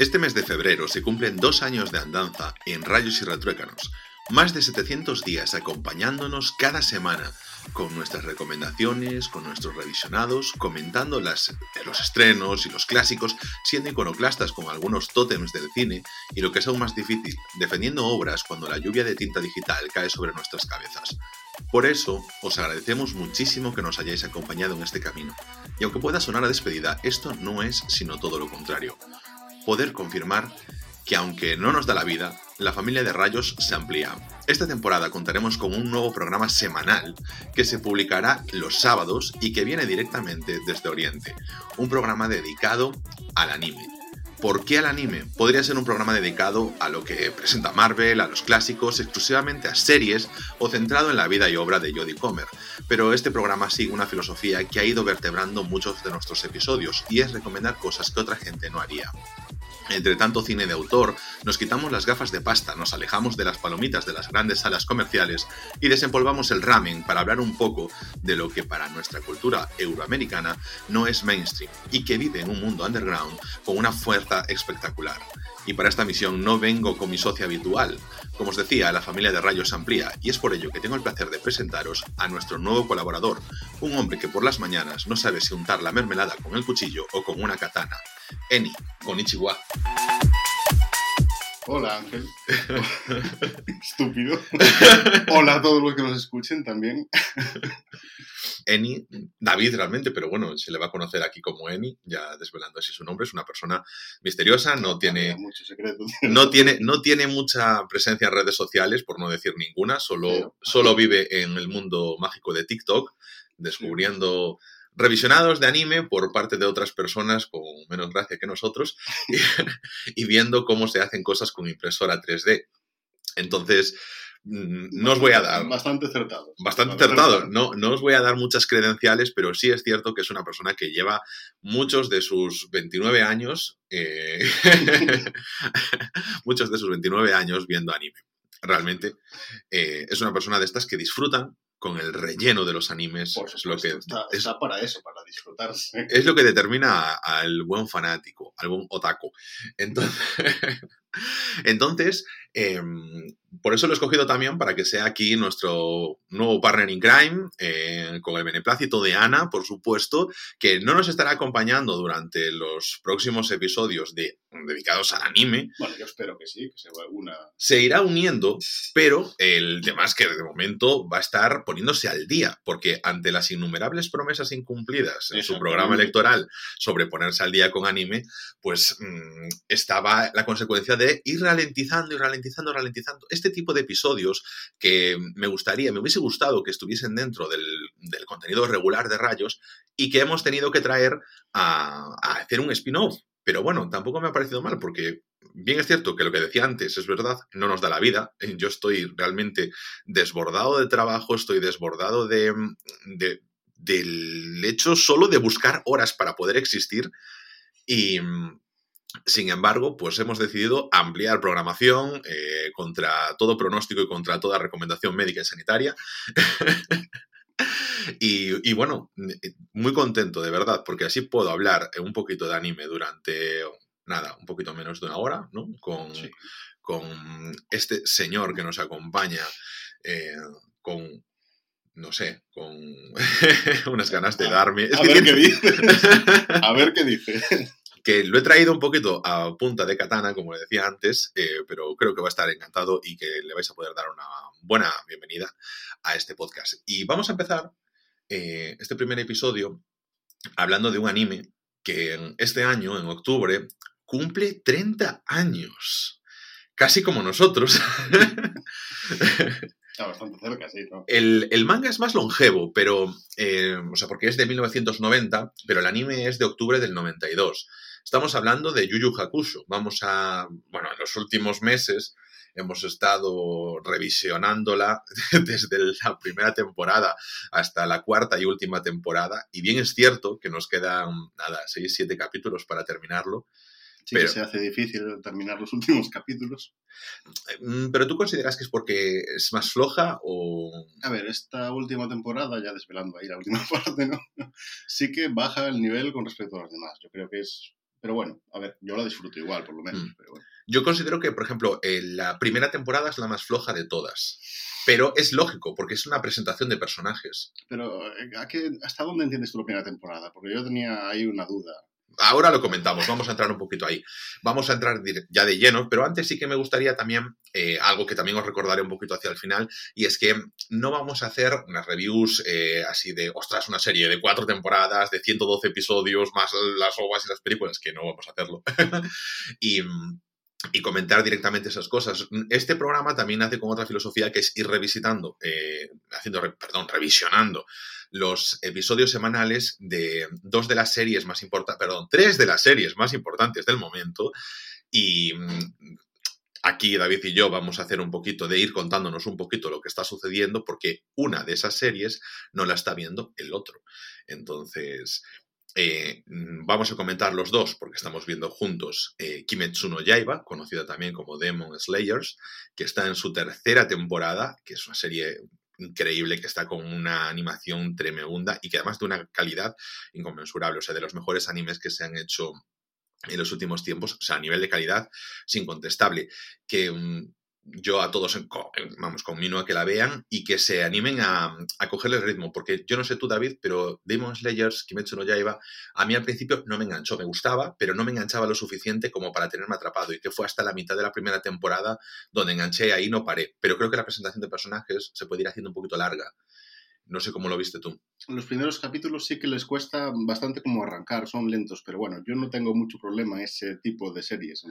Este mes de febrero se cumplen dos años de andanza en Rayos y Retruécanos, más de 700 días acompañándonos cada semana con nuestras recomendaciones, con nuestros revisionados, comentando las, los estrenos y los clásicos, siendo iconoclastas con algunos tótems del cine y lo que es aún más difícil, defendiendo obras cuando la lluvia de tinta digital cae sobre nuestras cabezas. Por eso, os agradecemos muchísimo que nos hayáis acompañado en este camino. Y aunque pueda sonar a despedida, esto no es sino todo lo contrario. Poder confirmar que aunque no nos da la vida, la familia de rayos se amplía. Esta temporada contaremos con un nuevo programa semanal que se publicará los sábados y que viene directamente desde Oriente. Un programa dedicado al anime. ¿Por qué al anime? Podría ser un programa dedicado a lo que presenta Marvel, a los clásicos, exclusivamente a series o centrado en la vida y obra de Jodie Comer. Pero este programa sigue una filosofía que ha ido vertebrando muchos de nuestros episodios y es recomendar cosas que otra gente no haría. Entre tanto cine de autor, nos quitamos las gafas de pasta, nos alejamos de las palomitas de las grandes salas comerciales y desempolvamos el ramen para hablar un poco de lo que para nuestra cultura euroamericana no es mainstream y que vive en un mundo underground con una fuerza espectacular. Y para esta misión no vengo con mi socia habitual. Como os decía, la familia de Rayos amplía y es por ello que tengo el placer de presentaros a nuestro nuevo colaborador, un hombre que por las mañanas no sabe si untar la mermelada con el cuchillo o con una katana. Eni, con Ichiwa. Hola Ángel. Estúpido. Hola a todos los que nos escuchen también. Eni, David realmente, pero bueno, se le va a conocer aquí como Eni, ya desvelando así su nombre, es una persona misteriosa, no tiene, Mucho secreto. no tiene, no tiene mucha presencia en redes sociales, por no decir ninguna, solo, solo vive en el mundo mágico de TikTok, descubriendo revisionados de anime por parte de otras personas con menos gracia que nosotros y, y viendo cómo se hacen cosas con impresora 3D. Entonces, mm, no os voy a dar Bastante acertado. bastante acertado. No, no os voy a dar muchas credenciales, pero sí es cierto que es una persona que lleva muchos de sus 29 años, eh, muchos de sus 29 años viendo anime. Realmente eh, es una persona de estas que disfrutan con el relleno de los animes. Por es, lo que, supuesto, está, es, está para eso, para disfrutarse. es lo que determina al buen fanático, al buen otaku. Entonces, entonces em, por eso lo he escogido también para que sea aquí nuestro nuevo partner in crime, eh, con el beneplácito de Ana, por supuesto, que no nos estará acompañando durante los próximos episodios de, dedicados al anime, Bueno, yo espero que sí, que se una. se irá uniendo, pero el tema es que de momento va a estar poniéndose al día, porque ante las innumerables promesas incumplidas en su programa electoral sobre ponerse al día con anime, pues mm, estaba la consecuencia de ir ralentizando y ralentizando, ralentizando. Este tipo de episodios que me gustaría, me hubiese gustado que estuviesen dentro del, contenido regular de Rayos y que hemos tenido que traer a, hacer un spin-off. Pero bueno, tampoco me ha parecido mal porque bien es cierto que lo que decía antes es verdad, no nos da la vida. Yo estoy realmente desbordado de trabajo, estoy desbordado de, de- del hecho solo de buscar horas para poder existir. Y sin embargo, pues hemos decidido ampliar programación eh, contra todo pronóstico y contra toda recomendación médica y sanitaria. Y, y bueno, eh, muy contento de verdad, porque así puedo hablar un poquito de anime durante, nada, un poquito menos de una hora, ¿no? Con, Sí. con este señor que nos acompaña, eh, con, no sé, con unas ganas de A- darme... A que ver qué dice. A ver qué dice. Que lo he traído un poquito a punta de katana, como le decía antes, eh, pero creo que va a estar encantado y que le vais a poder dar una buena bienvenida a este podcast. Y vamos a empezar eh, este primer episodio hablando de un anime que en este año, en octubre, cumple 30 años. Casi como nosotros. Está bastante cerca, sí, ¿no? El, el manga es más longevo, pero. eh, o sea, porque es de 1990, pero el anime es de octubre del 92. Estamos hablando de Yu Yu Hakusho. Vamos a. Bueno, en los últimos meses hemos estado revisionándola desde la primera temporada hasta la cuarta y última temporada. Y bien es cierto que nos quedan, nada, 6, 7 capítulos para terminarlo. Sí Pero- que se hace difícil terminar los últimos capítulos. Mm, ¿Pero tú consideras que es porque es más floja o.? A ver, esta última temporada, ya desvelando ahí la última parte, ¿no? Sí que baja el nivel con respecto a las demás. Yo creo que es Pero bueno, a ver, yo la disfruto igual, por lo menos. Mm. Pero bueno. Yo considero que, por ejemplo, eh, la primera temporada es la más floja de todas. Pero es lógico, porque es una presentación de personajes. Pero, eh, ¿a qué- ¿hasta dónde entiendes tú la primera temporada? Porque yo tenía ahí una duda. Ahora lo comentamos, vamos a entrar un poquito ahí. Vamos a entrar ya de lleno, pero antes sí que me gustaría también, eh, algo que también os recordaré un poquito hacia el final, y es que no vamos a hacer unas reviews eh, así de, ostras, una serie de cuatro temporadas, de 112 episodios, más las ovas y las películas, que no vamos a hacerlo. y, y comentar directamente esas cosas. Este programa también hace con otra filosofía que es ir revisitando, eh, haciendo, perdón, revisionando los episodios semanales de dos de las series más importantes, perdón, tres de las series más importantes del momento. Y mm, aquí David y yo vamos a hacer un poquito de ir contándonos un poquito lo que está sucediendo, porque una de esas series no la está viendo el otro. Entonces, eh, mm, vamos a comentar los dos, porque estamos viendo juntos eh, Kimetsu no Yaiba, conocida también como Demon Slayers, que está en su tercera temporada, que es una serie increíble, que está con una animación tremenda y que además de una calidad inconmensurable, o sea, de los mejores animes que se han hecho en los últimos tiempos, o sea, a nivel de calidad, es incontestable. Que mm, yo a todos, vamos, conmino a que la vean y que se animen a, a cogerle el ritmo, porque yo no sé tú, David, pero Demon Slayers, Kimetsu no Yaiba, a mí al principio no me enganchó, me gustaba, pero no me enganchaba lo suficiente como para tenerme atrapado y que fue hasta la mitad de la primera temporada donde enganché, ahí no paré. Pero creo que la presentación de personajes se puede ir haciendo un poquito larga. No sé cómo lo viste tú. Los primeros capítulos sí que les cuesta bastante como arrancar, son lentos, pero bueno, yo no tengo mucho problema ese tipo de series.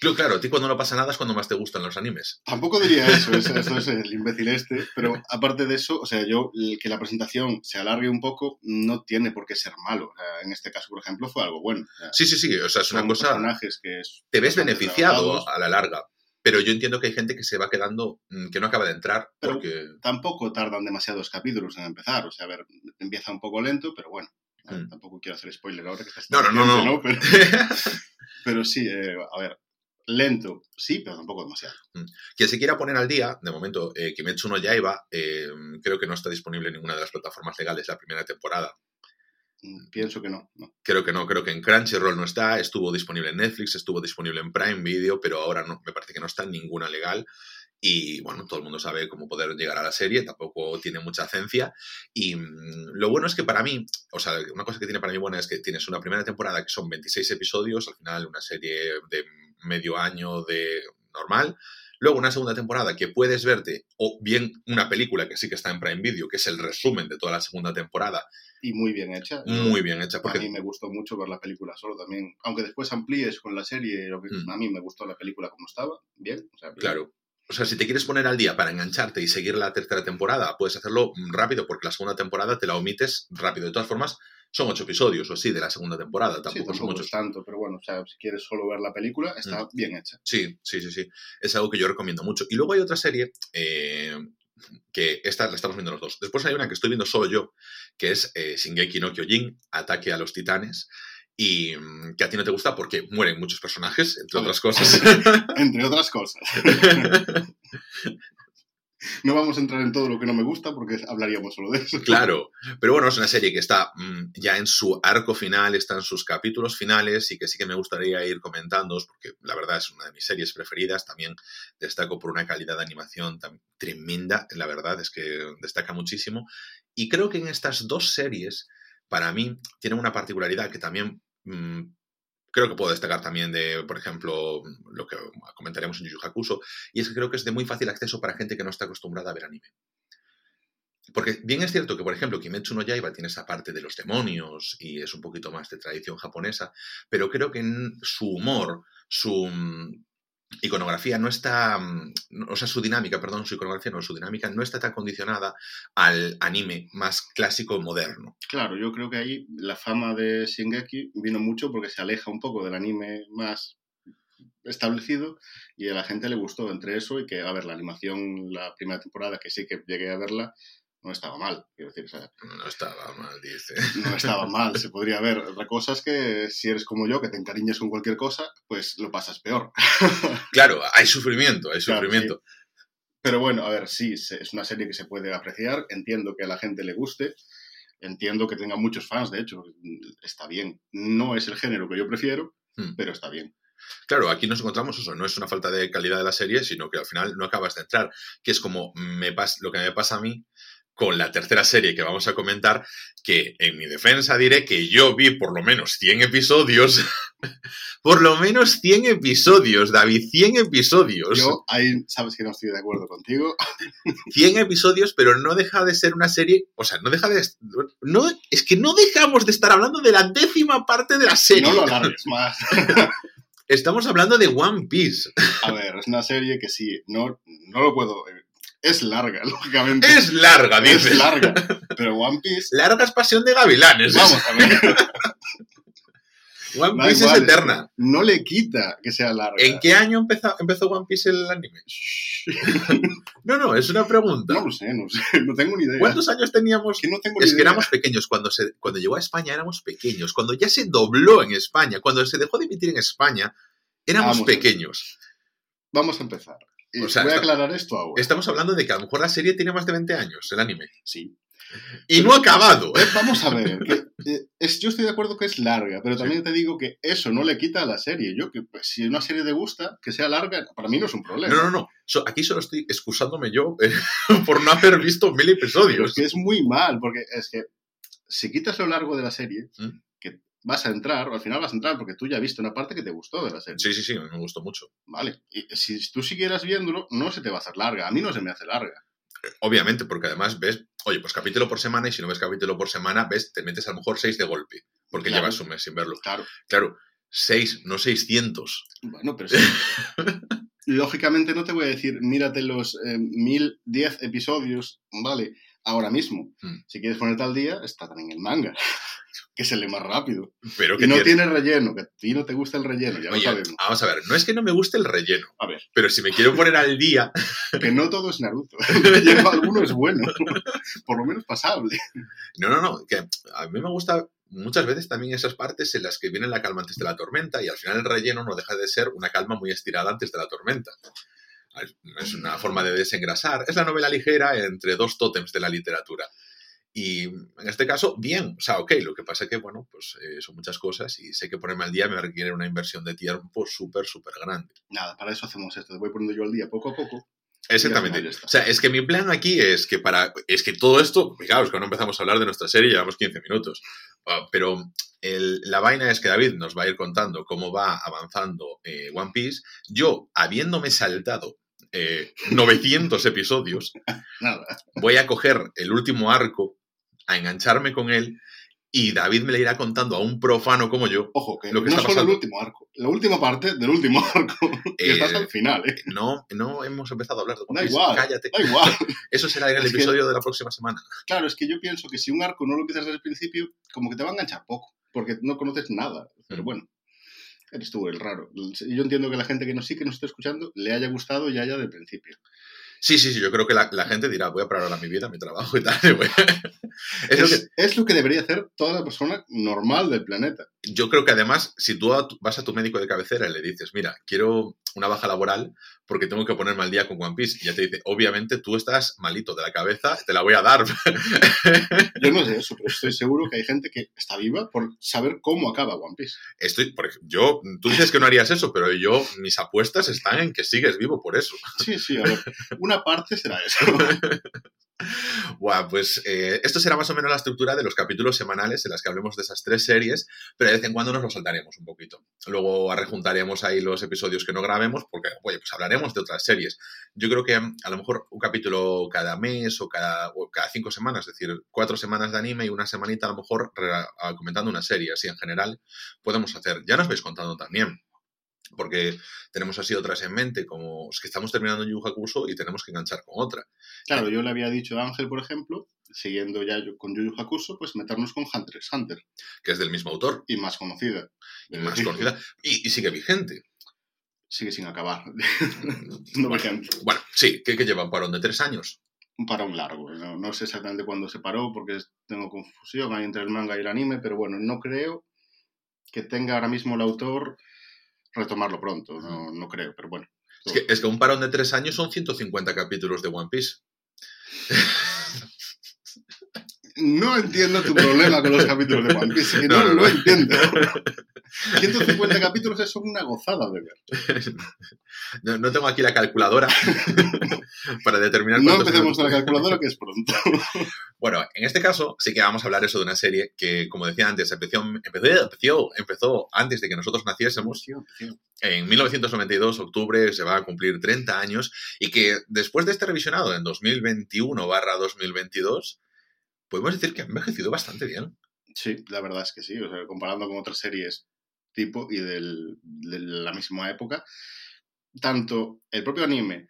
Claro, claro, a ti cuando no pasa nada es cuando más te gustan los animes. Tampoco diría eso, es- eso es el imbécil este, pero aparte de eso, o sea, yo que la presentación se alargue un poco no tiene por qué ser malo. O sea, en este caso, por ejemplo, fue algo bueno. O sea, Sí, sí, sí, o sea, es una cosa... personajes que es Te ves beneficiado a la larga, pero yo entiendo que hay gente que se va quedando, mm, que no acaba de entrar, Pero- porque... Tampoco tardan demasiados capítulos en empezar, o sea, a ver, empieza un poco lento, pero bueno. Mm. Tampoco quiero hacer spoiler ahora que estás No, no, no, no. Pero, pero sí, eh, a ver, lento, sí, pero tampoco demasiado. Quien se quiera poner al día, de momento, eh, Kimetsu no Yaiba, eh, creo que no está disponible en ninguna de las plataformas legales la primera temporada. Mm, Pienso que no, no. Creo que no, creo que en Crunchyroll no está, estuvo disponible en Netflix, estuvo disponible en Prime Video, pero ahora no, me parece que no está en ninguna legal. Y bueno, todo el mundo sabe cómo poder llegar a la serie, tampoco tiene mucha ciencia. Y mm, lo bueno es que para mí, o sea, una cosa que tiene para mí buena es que tienes una primera temporada que son 26 episodios, al final una serie de medio año de normal. Luego una segunda temporada que puedes verte, o bien una película que sí que está en Prime Video, que es el resumen de toda la segunda temporada, Y muy bien hecha. muy bien hecha. A Porque mí me gustó mucho ver la película solo también. Aunque después amplíes con la serie, lo que- Mm. a mí me gustó la película como estaba. Bien, o sea, bien. Claro. O sea, si te quieres poner al día para engancharte y seguir la tercera temporada, puedes hacerlo rápido porque la segunda temporada te la omites rápido. De todas formas, son ocho episodios o así de la segunda temporada, Sí, tampoco son muchos. tanto, pero bueno, o sea, si quieres solo ver la película, está Mm. bien hecha. Sí, sí, sí, sí. Es algo que yo recomiendo mucho. Y luego hay otra serie eh, que esta la estamos viendo los dos. Después hay una que estoy viendo solo yo, que es eh, Shingeki no Kyojin, Ataque a los Titanes. Y mm, que a ti no te gusta porque mueren muchos personajes, entre otras cosas. Entre otras cosas. no vamos a entrar en todo lo que no me gusta porque hablaríamos solo de eso. Claro, pero bueno, es una serie que está mm, ya en su arco final, está en sus capítulos finales y que sí que me gustaría ir comentando, porque la verdad es una de mis series preferidas. También destaco por una calidad de animación tan tremenda, la verdad es que destaca muchísimo. Y creo que en estas dos series, para mí, tienen una particularidad que también mm, creo que puedo destacar también de, por ejemplo, lo que comentaremos en Yu Yu y es que creo que es de muy fácil acceso para gente que no está acostumbrada a ver anime. Porque bien es cierto que, por ejemplo, Kimetsu no Yaiba tiene esa parte de los demonios y es un poquito más de tradición japonesa, pero creo que en su humor, su mm, iconografía no está, mm, o sea, su dinámica, perdón, su iconografía no, su dinámica no está tan condicionada al anime más clásico moderno. Claro, yo creo que ahí la fama de Shingeki vino mucho porque se aleja un poco del anime más establecido y a la gente le gustó entre eso y que, a ver, la animación, la primera temporada que sí que llegué a verla, no estaba mal, quiero decir, o sea, No estaba mal, dice. no estaba mal, se podría ver. Otra cosa es que si eres como yo, que te encariñas con cualquier cosa, pues lo pasas peor. Claro, hay sufrimiento, hay Claro, sufrimiento. Pero bueno, a ver, sí, es una serie que se puede apreciar, entiendo que a la gente le guste, entiendo que tenga muchos fans, de hecho, está bien. No es el género que yo prefiero, Hmm. pero está bien. Claro, aquí nos encontramos eso, no es una falta de calidad de la serie, sino que al final no acabas de entrar, que es como me pas- lo que me pasa a mí con la tercera serie que vamos a comentar, que en mi defensa diré que yo vi por lo menos 100 episodios, por lo menos 100 episodios, David, 100 episodios. Yo ahí sabes que no estoy de acuerdo contigo. 100 episodios, pero no deja de ser una serie, o sea, no deja de... No, es que no dejamos de estar hablando de la décima parte de la serie. No lo alargues más. Estamos hablando de One Piece. A ver, es una serie que sí, no, no lo puedo. Es larga, lógicamente. Es larga, Es dices. larga. Pero One Piece. Larga es pasión de gavilanes. Vamos a ver. One Piece igual, es eterna. No le quita que sea larga. ¿En qué año empezó, empezó One Piece el anime? No, no, es una pregunta. No lo sé, no sé. No tengo ni idea. ¿Cuántos años teníamos? Que no tengo Es que éramos pequeños. Cuando, se, cuando llegó a España éramos pequeños. Cuando ya se dobló en España, cuando se dejó de emitir en España, éramos Vamos a ver. pequeños. Vamos a empezar. Y O sea, voy a aclarar esto ahora. Estamos hablando de que a lo mejor la serie tiene más de 20 años, el anime. Sí. Y no ha acabado. Eh, Vamos a ver. que, eh, es, yo estoy de acuerdo que es larga, pero también te digo que eso no le quita a la serie. Yo que pues, si una serie te gusta, que sea larga, para mí no es un problema. No, no, no. So- aquí solo estoy excusándome yo eh, por no haber visto mil episodios. es que es muy mal, porque es que si quitas lo largo de la serie, ¿Mm? Vas a entrar, o al final vas a entrar porque tú ya has visto una parte que te gustó de la serie. Sí, sí, sí, me gustó mucho. Vale. Y si tú siguieras viéndolo, no se te va a hacer larga. A mí no se me hace larga. Obviamente, porque además ves, oye, pues capítulo por semana y si no ves capítulo por semana, ves, te metes a lo mejor seis de golpe, porque Claro. llevas un mes sin verlo. Claro. Claro, seis, no 600. Bueno, pero sí. Lógicamente no te voy a decir, mírate los eh, 1010 episodios, vale, ahora mismo. Mm. Si quieres ponerte al día, está también el manga, que se lee más rápido. Pero que Y no tiene- tiene relleno, que a ti no te gusta el relleno, ya Oye, lo sabemos. vamos a ver, no es que no me guste el relleno, A ver, pero si me quiero poner al día, que no todo es Naruto. El relleno alguno es bueno, por lo menos pasable. no, no, no, que a mí me gusta muchas veces también esas partes en las que viene la calma antes de la tormenta y al final el relleno no deja de ser una calma muy estirada antes de la tormenta. Es una forma de desengrasar. Es la novela ligera entre dos tótems de la literatura. Y en este caso, bien, o sea, ok, lo que pasa es que, bueno, pues eh, son muchas cosas y sé que ponerme al día me requiere una inversión de tiempo súper, súper grande. Nada, para eso hacemos esto. Te voy poniendo yo al día poco a poco. Exactamente. O sea, es que mi plan aquí es que para. Es que todo esto, fijaos, cuando empezamos a hablar de nuestra serie llevamos 15 minutos. Ah, pero el- la vaina es que David nos va a ir contando cómo va avanzando eh, One Piece. Yo, habiéndome saltado eh, 900 episodios, Nada. voy a coger el último arco, a engancharme con él, y David me le irá contando a un profano como yo. Ojo, que Lo que no está solo pasando. el último arco, la última parte del último arco. que Eh, estás al final, ¿eh? No, no hemos empezado a hablar de Da igual, Cállate. Da igual. Eso será en el Es que- episodio de la próxima semana. Claro, es que yo pienso que si un arco no lo empiezas desde el principio, como que te va a enganchar poco, porque no conoces nada. Pero Mm. bueno, eres tú el raro. Yo entiendo que la gente que nos sí que nos está escuchando le haya gustado ya ya del principio. Sí, sí, sí, yo creo que la, la gente dirá, voy a parar ahora mi vida, mi trabajo y tal. voy a- es Es, lo que- es lo que debería hacer toda persona normal del planeta. yo creo que además, si tú a vas a tu médico de cabecera y le dices, mira, quiero una baja laboral porque tengo que ponerme al día con One Piece, y ya te dice, obviamente tú estás malito de la cabeza, te la voy a dar. Yo no sé eso, pero estoy seguro que hay gente que está viva por saber cómo acaba One Piece. Estoy, por ej- yo, tú dices que no harías eso, pero yo, mis apuestas están en que sigues vivo por eso. Sí, sí, a ver, una parte será eso. Buah, pues eh, esto será más o menos la estructura de los capítulos semanales en las que hablemos de esas tres series, pero de vez en cuando nos lo saltaremos un poquito. Luego arrejuntaremos ahí los episodios que no grabemos, porque, pues hablaremos de otras series. Yo creo que mm, a lo mejor un capítulo cada mes o cada, o cada cinco semanas, es decir, cuatro semanas de anime y una semanita a lo mejor re- a- comentando una serie, así en general, podemos hacer. Ya nos vais contando también. Porque tenemos así otras en mente, como es que estamos terminando Yu Hakusho y tenemos que enganchar con otra. Claro, yo le había dicho a Ángel, por ejemplo, siguiendo ya con Yu Hakusho, pues meternos con Hunter x Hunter, que es del mismo autor y más conocida. y más conocida y, y sigue vigente. Sigue sin acabar. bueno, sí, que, que lleva un parón de tres años. Un parón largo. No, no sé exactamente cuándo se paró porque tengo confusión ahí entre el manga y el anime, pero bueno, no creo que tenga ahora mismo el autor retomarlo pronto. No, no creo, pero bueno. Es que, es que un parón de tres años son 150 capítulos de One Piece. No entiendo tu problema con los capítulos de One Piece, que no, No, no, lo entiendo. 150 capítulos es una gozada de ver. No, no tengo aquí la calculadora para determinar No empecemos con la calculadora, que es pronto. Bueno, en este caso sí que vamos a hablar eso de una serie que, como decía antes, empezó, empezó, empezó, empezó antes de que nosotros naciésemos. En 1992, octubre, se va a cumplir 30 años y que después de este revisionado en 2021 barra 2022, podemos decir que ha envejecido bastante bien. Sí, la verdad es que sí. O sea, comparando con otras series tipo y del- de la misma época, tanto el propio anime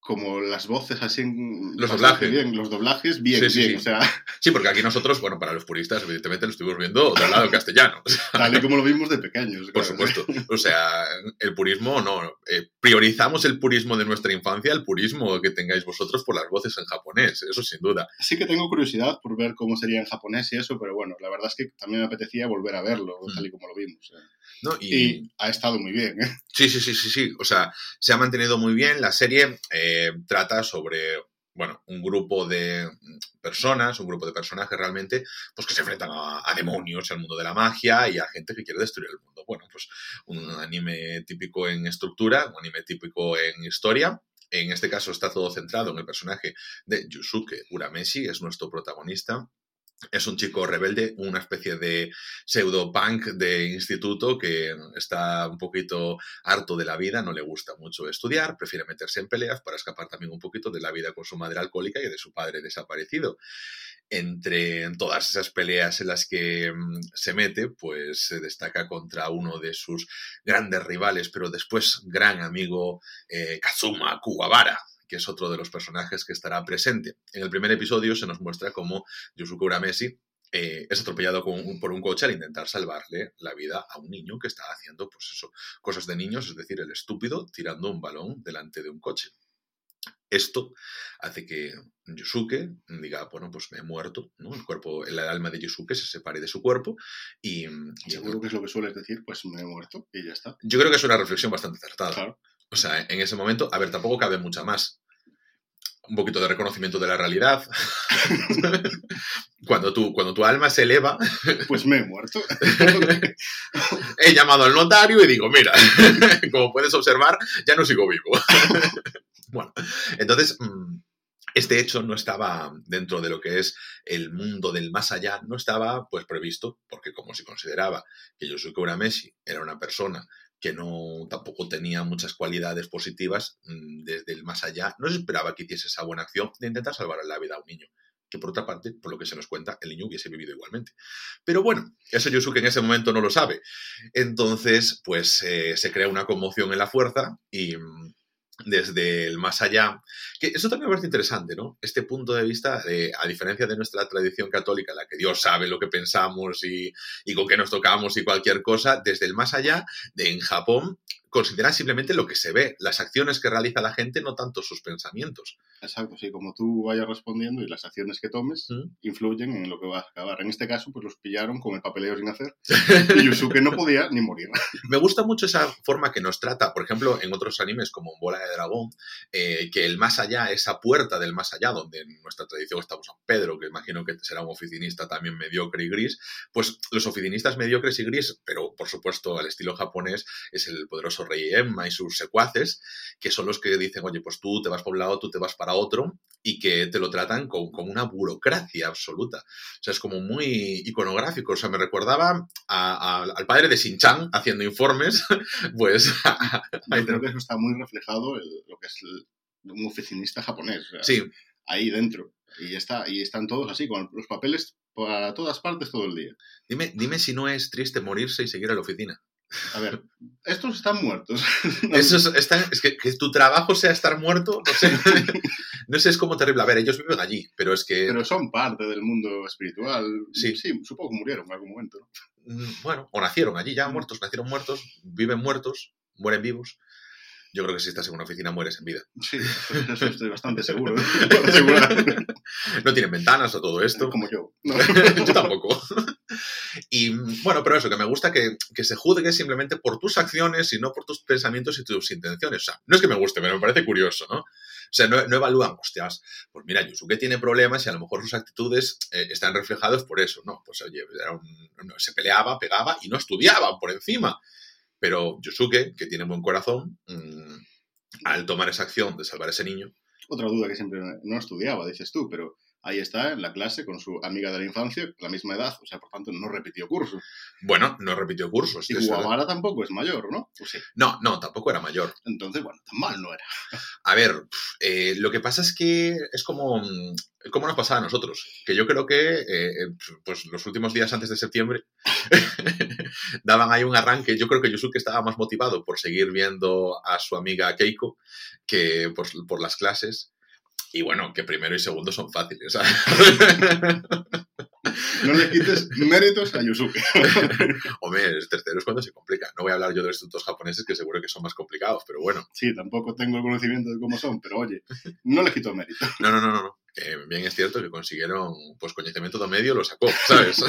como las voces así en- Los doblajes. bien, los doblajes bien, Sí, sí, bien, sí. o sea, Sí, porque aquí nosotros, bueno, para los puristas, evidentemente lo estuvimos viendo del lado castellano. tal y como lo vimos de pequeños. Por claro. supuesto. O sea, el purismo no. eh, priorizamos el purismo de nuestra infancia, el purismo que tengáis vosotros por las voces en japonés, eso sin duda. Sí que tengo curiosidad por ver cómo sería en japonés y eso, pero bueno, la verdad es que también me apetecía volver a verlo, Mm. tal y como lo vimos. ¿eh? ¿No? Y ha estado muy bien, ¿eh? Sí, sí, sí, sí, sí. O sea, se ha mantenido muy bien. La serie eh, trata sobre, bueno, un grupo de personas, un grupo de personajes realmente, pues que se enfrentan a, a demonios, al mundo de la magia y a gente que quiere destruir el mundo. Bueno, pues un anime típico en estructura, un anime típico en historia. En este caso está todo centrado en el personaje de Yusuke Urameshi, es nuestro protagonista. Es un chico rebelde, una especie de pseudo-punk de instituto que está un poquito harto de la vida, no le gusta mucho estudiar, prefiere meterse en peleas para escapar también un poquito de la vida con su madre alcohólica y de su padre desaparecido. Entre todas esas peleas en las que mm, se mete, pues se destaca contra uno de sus grandes rivales, pero después gran amigo, eh, Kazuma Kuwabara, que es otro de los personajes que estará presente. En el primer episodio se nos muestra cómo Yusuke Urameshi eh, es atropellado con un- por un coche al intentar salvarle la vida a un niño que está haciendo, pues eso, cosas de niños, es decir, el estúpido tirando un balón delante de un coche. Esto hace que Yusuke diga, bueno, pues me he muerto, ¿no? El cuerpo, el alma de Yusuke se separe de su cuerpo y, y Seguro que es lo que sueles decir, pues me he muerto y ya está. yo creo que es una reflexión bastante acertada. Claro. O sea, en ese momento, a ver, tampoco cabe mucha más. Un poquito de reconocimiento de la realidad. cuando, tu, cuando tu alma se eleva, Pues me he muerto. he llamado al notario y digo, mira, como puedes observar, ya no sigo vivo. bueno, entonces, mm, este hecho no estaba dentro de lo que es el mundo del más allá, no estaba pues previsto, porque como se consideraba que Yosuke Urameshi era una persona que no tampoco tenía muchas cualidades positivas mm, desde el más allá, no se esperaba que hiciese esa buena acción de intentar salvar la vida a un niño. Que por otra parte, por lo que se nos cuenta, el niño hubiese vivido igualmente. Pero bueno, eso Yosuke en ese momento no lo sabe. Entonces, pues eh, se crea una conmoción en la fuerza y mm, desde el más allá, que eso también me parece interesante, ¿no? Este punto de vista, a diferencia de nuestra tradición católica, la que Dios sabe lo que pensamos y, y con qué nos tocamos y cualquier cosa, desde el más allá, de, en Japón, consideran simplemente lo que se ve, las acciones que realiza la gente, no tanto sus pensamientos. Exacto, sí, como tú vayas respondiendo y las acciones que tomes ¿Mm? influyen en lo que vas a acabar. En este caso, pues los pillaron con el papeleo sin hacer y Yusuke no podía ni morir. Me gusta mucho esa forma que nos trata, por ejemplo, en otros animes como Bola de Dragón, eh, que el más allá, esa puerta del más allá, donde en nuestra tradición estamos San Pedro, que imagino que será un oficinista también mediocre y gris, pues los oficinistas mediocres y gris, pero por supuesto al estilo japonés, es el poderoso rey Emma y sus secuaces, que son los que dicen, oye, pues tú te vas para un lado, tú te vas para otro, y que te lo tratan con, con una burocracia absoluta. O sea, es como muy iconográfico. O sea, me recordaba a- a- al padre de Shin-Chan haciendo informes, pues... Yo creo que eso está muy reflejado en lo que es el- un oficinista japonés. o sea, sí, Ahí dentro. Y, está, y están todos así, con los papeles para todas partes todo el día. dime, dime si no es triste morirse y seguir a la oficina. A ver, estos están muertos. Eso es, está- es que, que tu trabajo sea estar muerto, no sé. No sé, es como terrible. A ver, ellos viven allí, pero es que... Pero son parte del mundo espiritual. Sí. Sí, supongo que murieron en algún momento. ¿no? mm, Bueno, o nacieron allí ya muertos, nacieron muertos, viven muertos, mueren vivos. Yo creo que si estás en una oficina mueres en vida. Sí, eso, eso estoy bastante seguro. no tienen ventanas o todo esto. Como yo. No. yo tampoco. Y bueno, pero eso, que me gusta que, que, se juzgue simplemente por tus acciones y no por tus pensamientos y tus intenciones. O sea, no es que me guste, pero me parece curioso, ¿no? O sea, no, no evalúan, hostias, pues mira, Yusuke tiene problemas y a lo mejor sus actitudes eh, están reflejadas por eso, ¿no? Pues oye, era un, se peleaba, pegaba y no estudiaba por encima. Pero Yusuke, que tiene buen corazón, mmm, al tomar esa acción de salvar a ese niño. Otra duda que siempre no estudiaba, dices tú, pero ahí está en la clase con su amiga de la infancia, la misma edad, o sea, por tanto, no repitió cursos. Bueno, no repitió cursos. Y Guavara tampoco es mayor, ¿no? Pues sí. No, no, tampoco era mayor. Entonces, bueno, tan mal no era. A ver, eh, lo que pasa es que es como, como nos pasaba a nosotros, que yo creo que eh, pues los últimos días antes de septiembre daban ahí un arranque. Yo creo que Yusuke estaba más motivado por seguir viendo a su amiga Keiko que por, por las clases. Y bueno, que primero y segundo son fáciles. no le quites méritos a Yusuke. Hombre, el tercero es cuando se complica. No voy a hablar yo de los institutos japoneses, que seguro que son más complicados, pero bueno. Sí, tampoco tengo el conocimiento de cómo son, pero oye, no le quito mérito. No, no, no, no. Que bien es cierto que consiguieron, pues, conocimiento de medio lo sacó, ¿sabes?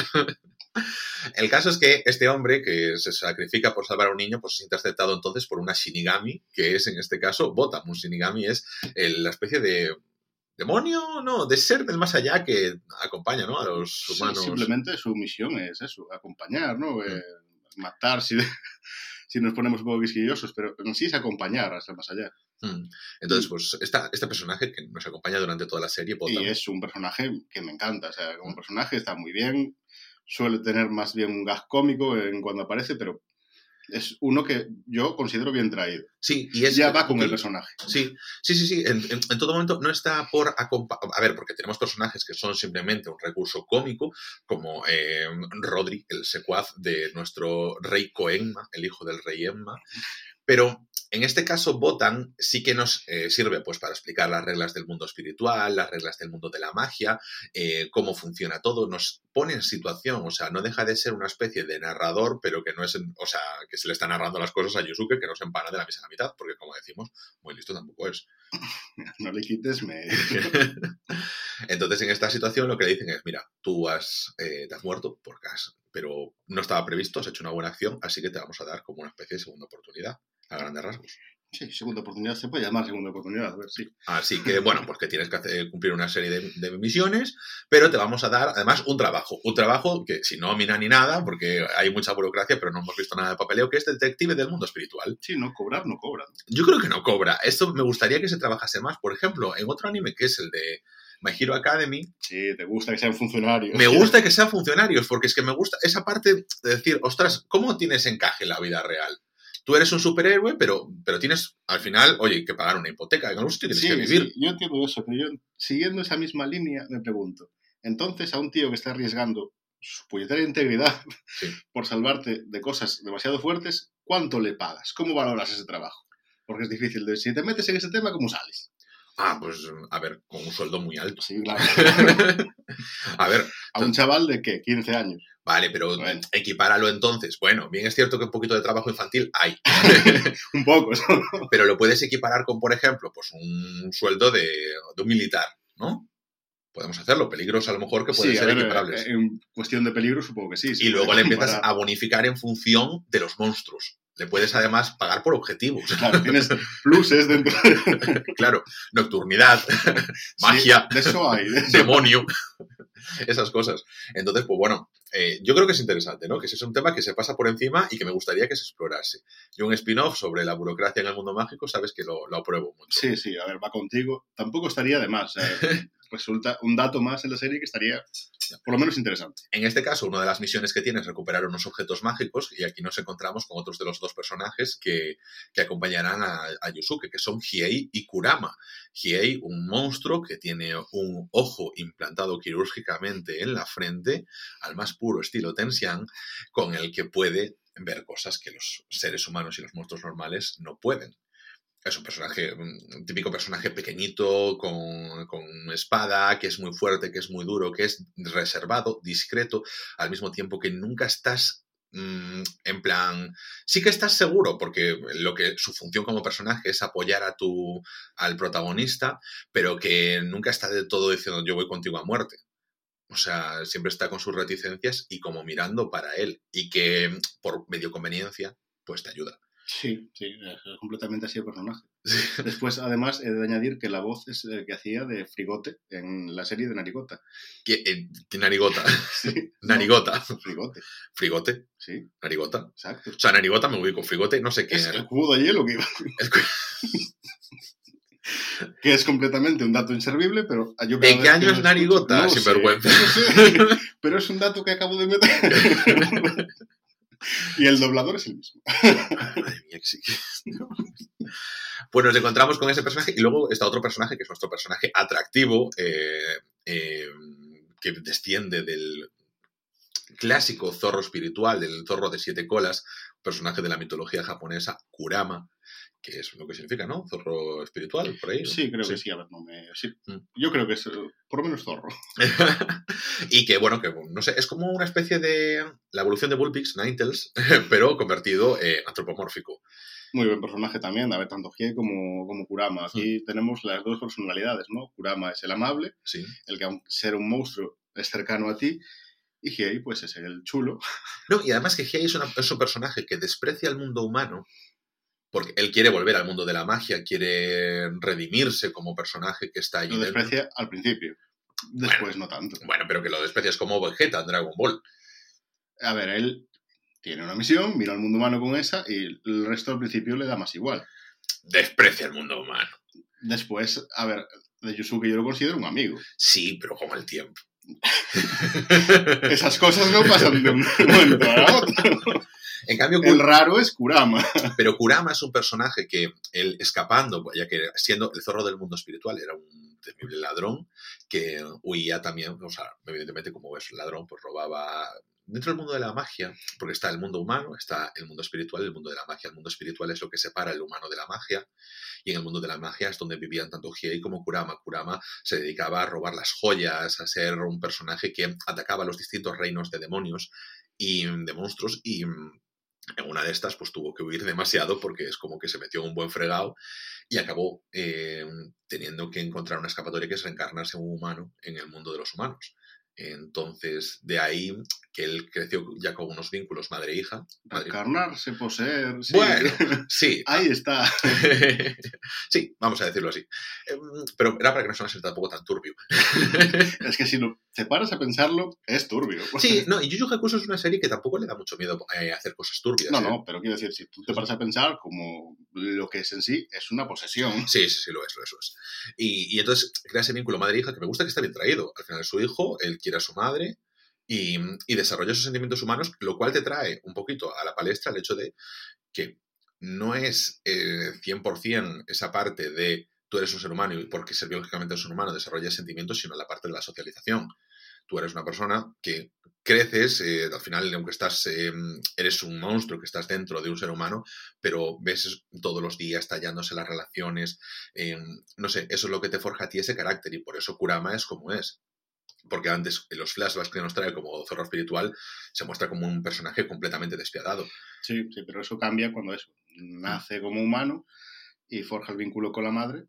El caso es que este hombre que se sacrifica por salvar a un niño, pues es interceptado entonces por una Shinigami, que es en este caso Botam. Un Shinigami es la especie de demonio, no, de ser del más allá que acompaña, ¿no? A los humanos. Sí, simplemente su misión es eso, acompañar, ¿no? Mm. Eh, matar si, si nos ponemos un poco quisquillosos, pero en sí es acompañar hasta más allá. Mm. Entonces, pues esta, este personaje que nos acompaña durante toda la serie. Y es un personaje que me encanta, o sea, como personaje está muy bien, suele tener más bien un gas cómico en cuando aparece, pero es uno que yo considero bien traído. Sí, y es, ya va con el personaje. Sí, sí, sí, sí. En, en, en todo momento no está por A ver, porque tenemos personajes que son simplemente un recurso cómico, como eh, Rodri, el secuaz de nuestro rey Coenma, el hijo del rey Emma. Pero en este caso, Botan sí que nos eh, sirve pues, para explicar las reglas del mundo espiritual, las reglas del mundo de la magia, eh, cómo funciona todo, nos pone en situación, o sea, no deja de ser una especie de narrador, pero que no es, o sea, que se le está narrando las cosas a Yusuke, que no se empana de la misa a la mitad, porque como decimos, muy listo tampoco es. No le quites, me... Entonces, en esta situación lo que le dicen es, mira, tú has, eh, te has muerto, porque has, pero no estaba previsto, has hecho una buena acción, así que te vamos a dar como una especie de segunda oportunidad a grandes rasgos. Sí, segunda oportunidad, se puede llamar segunda oportunidad, a ver, sí. Así que, bueno, pues que tienes que hacer, cumplir una serie de, de, misiones, pero te vamos a dar, además, un trabajo. Un trabajo que, si no mina ni nada, porque hay mucha burocracia, pero no hemos visto nada de papeleo, que es detective del mundo espiritual. Sí, no cobrar, no cobra. Yo creo que no cobra. Esto me gustaría que se trabajase más. Por ejemplo, en otro anime que es el de My Hero Academy. Sí, te gusta que sean funcionarios. Me gusta que sean funcionarios, porque es que me gusta esa parte de decir, ostras, ¿cómo tienes encaje en la vida real? Tú eres un superhéroe, pero, pero tienes al final, oye, que pagar una hipoteca, tienes sí, que vivir. Sí, yo entiendo eso, pero yo, siguiendo esa misma línea, me pregunto, entonces a un tío que está arriesgando su puñetera integridad sí. por salvarte de cosas demasiado fuertes, ¿cuánto le pagas? ¿Cómo valoras ese trabajo? Porque es difícil de, si te metes en ese tema, ¿cómo sales? Ah, pues a ver, con un sueldo muy alto. Sí, claro. a ver. A un chaval de qué, 15 años. Vale, pero bueno. equipáralo entonces. Bueno, bien es cierto que un poquito de trabajo infantil hay. un poco, ¿no? Pero lo puedes equiparar con, por ejemplo, pues un sueldo de, de un militar, ¿no? Podemos hacerlo. Peligros a lo mejor que pueden sí, ser ver, equiparables. En cuestión de peligro supongo que sí. y luego le empiezas a bonificar en función de los monstruos. Le puedes además pagar por objetivos. Claro, tienes pluses dentro. claro, nocturnidad, magia, sí, de eso hay, de eso. demonio, esas cosas. Entonces, pues bueno, eh, yo creo que es interesante, ¿no? Que ese es un tema que se pasa por encima y que me gustaría que se explorase. Yo un spin-off sobre la burocracia en el mundo mágico, sabes que lo, lo, apruebo mucho. Sí, sí, a ver, va contigo. Tampoco estaría de más. Eh. Resulta un dato más en la serie que estaría por lo menos interesante. En este caso, una de las misiones que tiene es recuperar unos objetos mágicos y aquí nos encontramos con otros de los dos personajes que, que acompañarán a, Yusuke, que son Hiei y Kurama. Hiei, un monstruo que tiene un ojo implantado quirúrgicamente en la frente, al más puro estilo Tensian, con el que puede ver cosas que los seres humanos y los monstruos normales no pueden es un personaje, un típico personaje pequeñito, con, con, espada, que es muy fuerte, que es muy duro, que es reservado, discreto, al mismo tiempo que nunca estás mm, en plan, sí que estás seguro, porque lo que su función como personaje es apoyar a tu, al protagonista, pero que nunca está de todo diciendo yo voy contigo a muerte. O sea, siempre está con sus reticencias y como mirando para él. Y que por medio conveniencia, pues te ayuda. Sí, sí, es completamente así el personaje. Después, además, he de añadir que la voz es el que hacía de Frigote en la serie de Narigota. ¿Qué, eh, qué narigota? narigota. Frigote. Frigote. Sí, Narigota. exacto. O sea, narigota me ubico. Frigote, no sé qué. Es era. el cubo de hielo que iba. El cu- que es completamente un dato inservible, pero yo ¿En qué año es narigota? No no sé, pero es un dato que acabo de meter. Y el doblador es el mismo. Madre mía, sí Pues nos encontramos con ese personaje y luego está otro personaje que es nuestro personaje atractivo, eh, eh, que desciende del clásico zorro espiritual, del zorro de siete colas, personaje de la mitología japonesa, Kurama, que es lo que significa, ¿no? Zorro espiritual, por ahí. ¿no? Sí, creo que sí, a ver, no me... sí. Mm. Yo creo que es, eh, por lo menos zorro. y que, bueno, que no sé, es como una especie de la evolución de Bullpix, Ninetales, pero convertido eh, antropomórfico. Muy buen personaje también, a ver, tanto Hie como, como Kurama. Aquí tenemos las dos personalidades, ¿no? Kurama es el amable, el que aunque ser un monstruo es cercano a ti, y Hiei, pues es el chulo. No, y además que Hiei es, una- es un personaje que desprecia el mundo humano, porque él quiere volver al mundo de la magia, quiere redimirse como personaje que está allí Lo dentro. desprecia al principio, después no tanto. Bueno, pero que lo desprecia es como Vegeta en Dragon Ball. A ver, él tiene una misión, mira al mundo humano con esa, y el resto al principio le da más igual. Desprecia el mundo humano. Después, a ver, de Yusuke yo lo considero un amigo. Sí, pero con el tiempo. Esas cosas no pasan de un momento a otro. en cambio, El raro es Kurama. Pero Kurama es un personaje que él escapando, ya que siendo el zorro del mundo espiritual, era un temible ladrón que huía también, o sea, evidentemente como es ladrón, pues robaba dentro del mundo de la magia, porque está el mundo humano, está el mundo espiritual el mundo de la magia. El mundo espiritual es lo que separa el humano de la magia y en el mundo de la magia es donde vivían tanto Hiei como Kurama. Kurama se dedicaba a robar las joyas, a ser un personaje que atacaba los distintos reinos de demonios y de monstruos y en una de estas pues tuvo que huir demasiado porque es como que se metió en un buen fregado y acabó eh, teniendo que encontrar una escapatoria que es reencarnarse en un humano en el mundo de los humanos. Entonces, de ahí que él creció ya con unos vínculos madre-hija. Madre Encarnarse, poseer. Sí. Bueno, sí. Ahí está. sí, vamos a decirlo así. Em, Pero era para que no sonase tampoco tan turbio. Es que si lo te paras a pensarlo, es turbio. Sí, no, y Yu Hakusho es una serie que tampoco le da mucho miedo eh, hacer cosas turbias. No, ¿eh? no, pero quiero decir, si tú te paras a pensar como lo que es en sí, es una posesión. Sí, sí, sí, lo es, lo es. lo es. Y, y entonces crea ese vínculo madre-hija que me gusta que está bien traído. Al final es su hijo, él quiere a su madre y, y desarrolla esos sentimientos humanos, lo cual te trae un poquito a la palestra el hecho de que no es eh, 100% esa parte de tú eres un ser humano y porque ser biológicamente un ser humano desarrolla sentimientos, sino la parte de la socialización. Tú eres una persona que creces, eh, al final, aunque estás, eh, eres un monstruo que estás dentro de un ser humano, pero ves todos los días tallándose las relaciones, eh, no sé, eso es lo que te forja a ti ese carácter y por eso Kurama es como es. Porque antes, en los flashbacks que nos trae como zorro espiritual, se muestra como un personaje completamente despiadado. Sí, sí, pero eso cambia cuando eso nace como humano y forja el vínculo con la madre.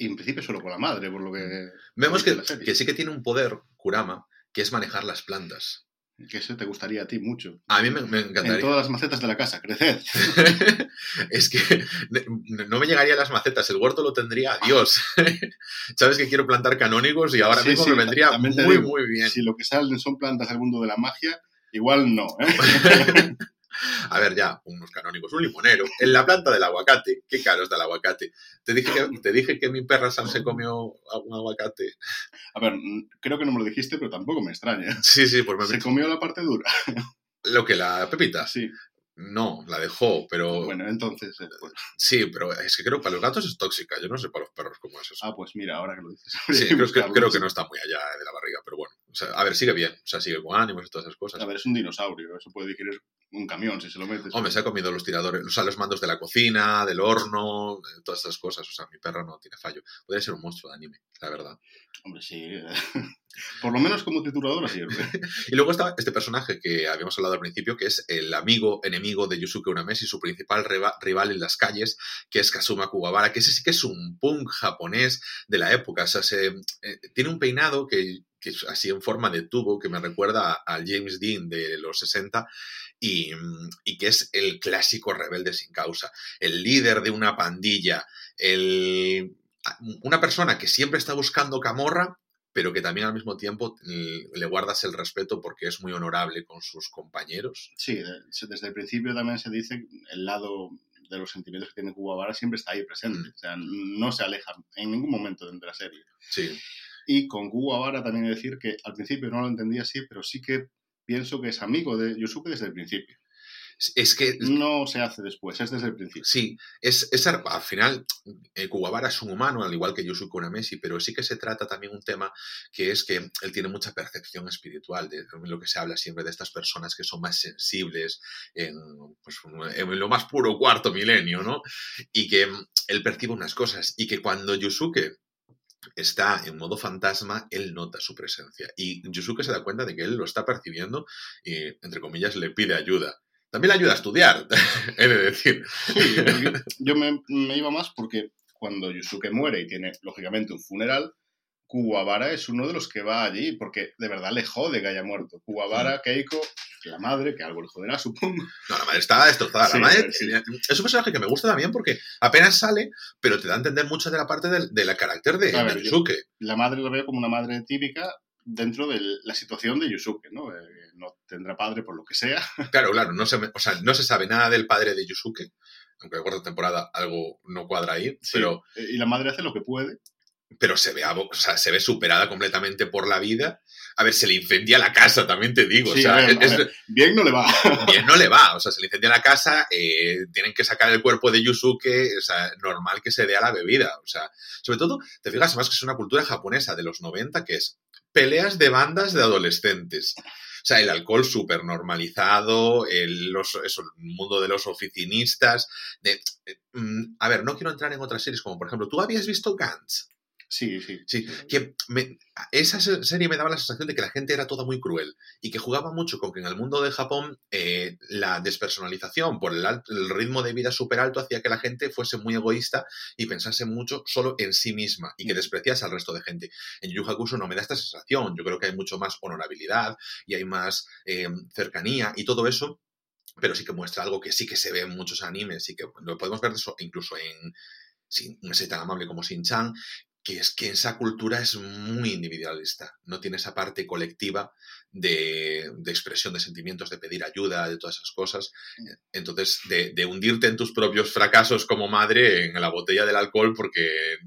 Y en principio solo con la madre, por lo que. Vemos dice que, que sí que tiene un poder, Kurama, que es manejar las plantas. Que eso te gustaría a ti mucho. A mí me, me En encantaría. todas las macetas de la casa, creced. es que no me llegaría las macetas, el huerto lo tendría Dios. Sabes que quiero plantar canónigos y ahora Sí, mismo sí, me vendría muy, digo, muy bien. Si lo que salen son plantas del mundo de la magia, igual no. ¿eh? A ver, ya, unos canónigos, un limonero, en la planta del aguacate. Qué caro está el aguacate. Te dije que, te dije que mi perra Sam se comió un aguacate. A ver, mm, creo que no me lo dijiste, pero tampoco me extraña. Sí, sí, pues me Se comió la parte dura. Lo que la Pepita. Sí. No, la dejó, pero Bueno, entonces. eh, pues, sí, pero es que creo que para los gatos es tóxica. Yo no sé para los perros cómo es eso. ah, pues mira, ahora que lo dices. Sí, creo que, creo que no está muy allá de la barriga, pero bueno. O sea, a ver, sigue bien. O sea, sigue con ánimos y todas esas cosas. A ver, es un dinosaurio. Eso puede digerir un camión si se lo metes. Hombre, se ha comido los tiradores, o sea, los mandos de la cocina, del horno, eh, todas esas cosas. O sea, mi perra no tiene fallo. Podría ser un monstruo de anime, la verdad. Hombre, sí. eh. Por lo menos como trituradora sirve. y luego está este personaje que habíamos hablado al principio, que es el amigo enemigo de Yusuke Urameshi, su principal rival en las calles, que es Kazuma Kuwabara, que ese sí que es un punk japonés de la época. O sea, se, eh, tiene un peinado que que es así en forma de tubo, que me recuerda al James Dean de los 60 y, y, que es el clásico rebelde sin causa, el líder de una pandilla, el, una persona que siempre está buscando camorra, pero que también al mismo tiempo le guardas el respeto porque es muy honorable con sus compañeros. Sí, desde el principio también se dice el lado de los sentimientos que tiene Kuwabara siempre está ahí presente, mm. o sea, no se aleja en ningún momento de la serie. Sí. Y con Kuwabara también decir que al principio no lo entendía así, pero sí que pienso que es amigo de Yusuke desde el principio. Es que... No se hace después, es desde el principio. Sí, es, es al final, eh, Kuwabara es un humano, al igual que Yusuke Uramesi, pero sí que se trata también un tema que es que él tiene mucha percepción espiritual, de lo que se habla siempre de estas personas que son más sensibles en, pues, en lo más puro cuarto milenio, ¿no? Y que él percibe unas cosas y que cuando Yusuke está en modo fantasma, él nota su presencia. Y Yusuke se da cuenta de que él lo está percibiendo y, entre comillas, le pide ayuda. También le ayuda a estudiar, he de decir. yo, me, iba más porque cuando Yusuke muere y tiene, lógicamente, un funeral, Kuwabara es uno de los que va allí, porque de verdad le jode que haya muerto. Kuwabara, mm. Keiko, la madre, que algo le joderá, supongo. No, la madre está destrozada. la madre es un personaje que me gusta también porque apenas sale, pero te da a entender mucho de la parte del, la carácter de, Yusuke. la madre lo veo como una madre típica dentro de la situación de Yusuke, ¿no? Eh, no tendrá padre por lo que sea. Claro, claro, no se, o sea, no se sabe nada del padre de Yusuke, aunque la cuarta temporada algo no cuadra ahí, pero... Eh, y la madre hace lo que puede. Pero se ve, o sea, se ve superada completamente por la vida. A ver, se le incendia la casa, también te digo. bien no le va. Bien no le va. O sea, se le incendia la casa, eh, tienen que sacar el cuerpo de Yusuke, o sea, normal que se dé a la bebida. O sea, sobre todo, te fijas, además que es una cultura japonesa de los 90 que es peleas de bandas de adolescentes. O sea, el alcohol súper normalizado, el, mundo de los oficinistas. De, eh, mm, a ver, no quiero entrar en otras series como, por ejemplo, ¿tú habías visto Gantz? Sí, sí. Sí, que esa serie me daba la sensación de que la gente era toda muy cruel y que jugaba mucho con que en el mundo de Japón eh, la despersonalización por el, ritmo de vida súper alto hacía que la gente fuese muy egoísta y pensase mucho solo en sí misma y que mm. despreciase al resto de gente. En Yu Hakusho no me da esta sensación. Yo creo que hay mucho más honorabilidad y hay más eh, cercanía y todo eso pero sí que muestra algo que sí que se ve en muchos animes y que lo podemos ver eso incluso en, no sé tan amable como Shin-Chan, que es que esa cultura es muy individualista, no tiene esa parte colectiva de, expresión de sentimientos, de pedir ayuda, de todas esas cosas. Mm. Entonces, de, hundirte en tus propios fracasos como madre en la botella del alcohol porque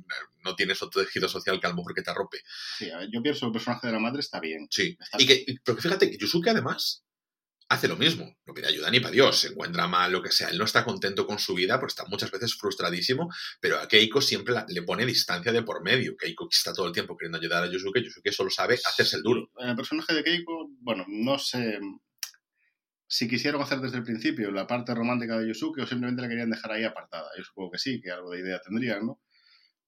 no tienes otro tejido social que a lo mejor que te arrope. Sí, yo pienso que el personaje de la madre está bien. Sí, y que, porque fíjate que Yusuke además hace lo mismo, no pide ayuda ni para Dios, se encuentra mal, lo que sea, él no está contento con su vida porque está muchas veces frustradísimo, pero a Keiko siempre le pone distancia de por medio, Keiko está todo el tiempo queriendo ayudar a Yusuke, Yusuke solo sabe hacerse el duro. En el personaje de Keiko, bueno, no sé si quisieron hacer desde el principio la parte romántica de Yusuke o simplemente la querían dejar ahí apartada, yo supongo que sí, que algo de idea tendrían, ¿no?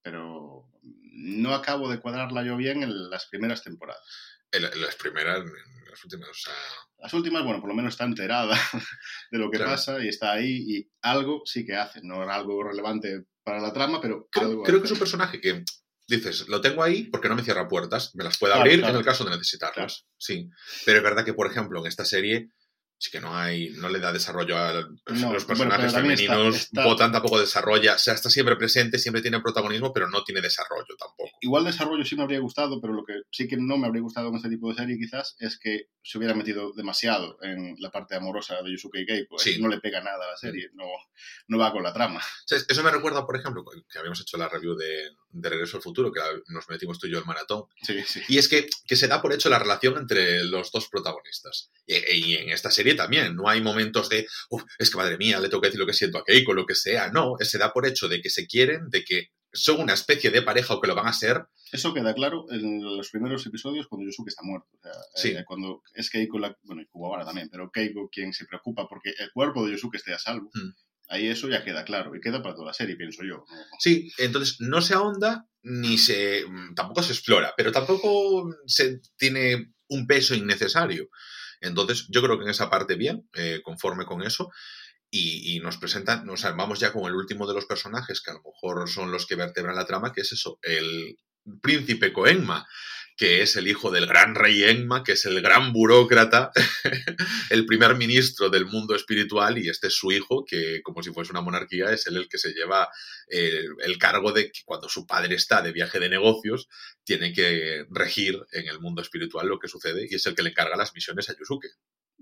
Pero no acabo de cuadrarla yo bien en las primeras temporadas. En, las primeras, en las últimas, o sea las últimas, bueno, por lo menos está enterada de lo que pasa y está ahí y algo sí que hace. No era algo relevante para la trama, pero creo, creo que es un personaje que dices, lo tengo ahí porque no me cierra puertas, me las puede abrir en el caso de necesitarlas. Sí. Pero es verdad que, por ejemplo, en esta serie sí que no hay, no le da desarrollo a los personajes femeninos, Botan tampoco desarrolla, o sea, está siempre presente, siempre tiene protagonismo, pero no tiene desarrollo tampoco. Igual desarrollo sí me habría gustado, pero lo que sí que no me habría gustado con este tipo de serie quizás es que se hubiera metido demasiado en la parte amorosa de Yusuke y Keiko. No le pega nada a la serie, no, no va con la trama. Eso me recuerda, por ejemplo, que habíamos hecho la review de, de Regreso al Futuro, que nos metimos tú y yo el maratón. Sí, sí. Y es que, que se da por hecho la relación entre los dos protagonistas. Y, en esta serie también, no hay momentos de, es que madre mía, le tengo que decir lo que siento a Keiko, lo que sea. No, se da por hecho de que se quieren, de que son una especie de pareja o que lo van a ser. Eso queda claro en los primeros episodios cuando Yusuke está muerto. O sea, sí. Eh, cuando es Keiko, la, bueno, y también, pero Keiko quien se preocupa porque el cuerpo de Yusuke esté a salvo. Mm. Ahí eso ya queda claro y queda para toda la serie, pienso yo. Sí, entonces no se ahonda ni se. tampoco se explora, pero tampoco se tiene un peso innecesario. Entonces, yo creo que en esa parte bien, eh, conforme con eso. Y, nos presentan, o sea, vamos ya con el último de los personajes, que a lo mejor son los que vertebran la trama, que es eso, el príncipe Coenma, que es el hijo del gran rey Enma, que es el gran burócrata, el primer ministro del mundo espiritual, y este es su hijo, que como si fuese una monarquía, es él el que se lleva el, el cargo de que cuando su padre está de viaje de negocios, tiene que regir en el mundo espiritual lo que sucede, y es el que le encarga las misiones a Yusuke.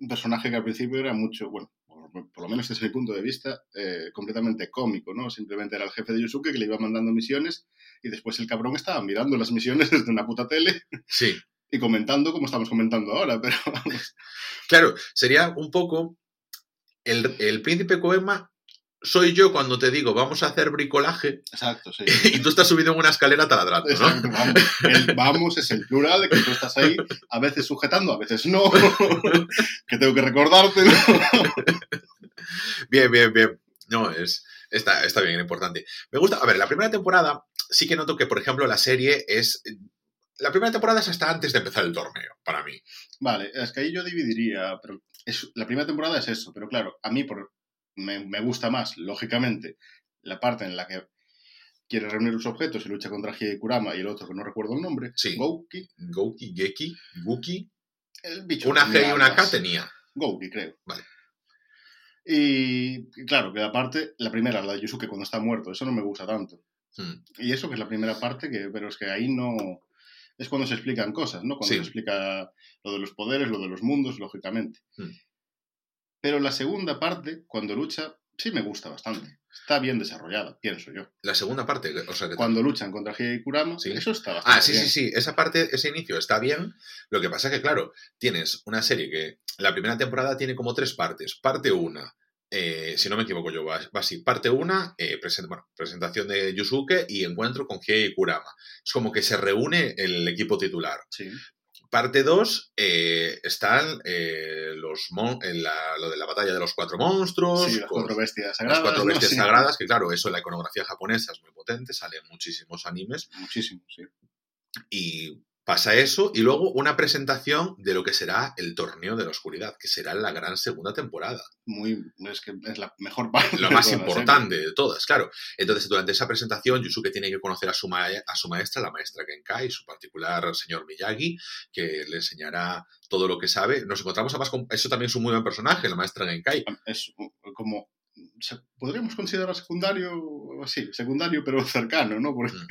Un personaje que al principio era mucho, bueno, por, por lo menos desde mi punto de vista, eh, completamente cómico, ¿no? Simplemente era el jefe de Yusuke que le iba mandando misiones y después el cabrón estaba mirando las misiones desde una puta tele Sí, y comentando como estamos comentando ahora, pero vamos. claro, sería un poco el, el príncipe Coenma. Soy yo cuando te digo, vamos a hacer bricolaje, Exacto, sí. y tú estás subido en una escalera taladrando, ¿no? Exacto, vamos. El vamos es el plural de que tú estás ahí, a veces sujetando, a veces no, que tengo que recordarte. Bien, bien, bien. No, es, está, está bien, importante. Me gusta, a ver, la primera temporada sí que noto que, por ejemplo, la serie es... La primera temporada es hasta antes de empezar el torneo, para mí. Vale, es que ahí yo dividiría, pero es- la primera temporada es eso, pero claro, a mí por, me, me gusta más, lógicamente, la parte en la que quiere reunir los objetos y lucha contra Kurama y el otro que no recuerdo el nombre, Sí. Gouki, Gouki, Geki, Guki, el bicho. una G y una K tenía. Gouki, creo. Vale. Y y claro, que la parte, la primera, la de Yusuke cuando está muerto, eso no me gusta tanto. Hmm. Y eso que es la primera parte, que, pero es que ahí no... Es cuando se explican cosas, ¿no? Cuando Sí. se explica lo de los poderes, lo de los mundos, lógicamente. Hmm. Pero la segunda parte, cuando lucha, sí me gusta bastante. Está bien desarrollada, pienso yo. La segunda parte, o sea que... Cuando luchan contra Hiei Kurama, Sí. eso está bastante Ah, sí, bien. sí, sí, esa parte, ese inicio está bien. Lo que pasa es que, claro, tienes una serie que la primera temporada tiene como tres partes. Parte una, eh, si no me equivoco yo, va, va así. Parte una, eh, presen- bueno, presentación de Yusuke y encuentro con Hiei Kurama. Es como que se reúne el equipo titular. Sí. Parte 2 están eh, los mon- en la- lo de la batalla de los cuatro monstruos, Sí, las con cuatro bestias las sagradas. cuatro ¿no? bestias Sí. sagradas, que claro, eso en la iconografía japonesa es muy potente, salen muchísimos animes, Muchísimo, sí. y pasa eso, y luego una presentación de lo que será el torneo de la oscuridad, que será la gran segunda temporada. Muy, es que es la mejor parte. Lo más la importante de todas, claro. Entonces, durante esa presentación, Yusuke tiene que conocer a su, ma- a su maestra, la maestra Genkai, su particular señor Miyagi, que le enseñará todo lo que sabe. Nos encontramos además con... Eso también es un muy buen personaje, la maestra Genkai. serie. Es como... Podríamos considerar secundario, sí, secundario pero cercano, ¿no? Porque Mm.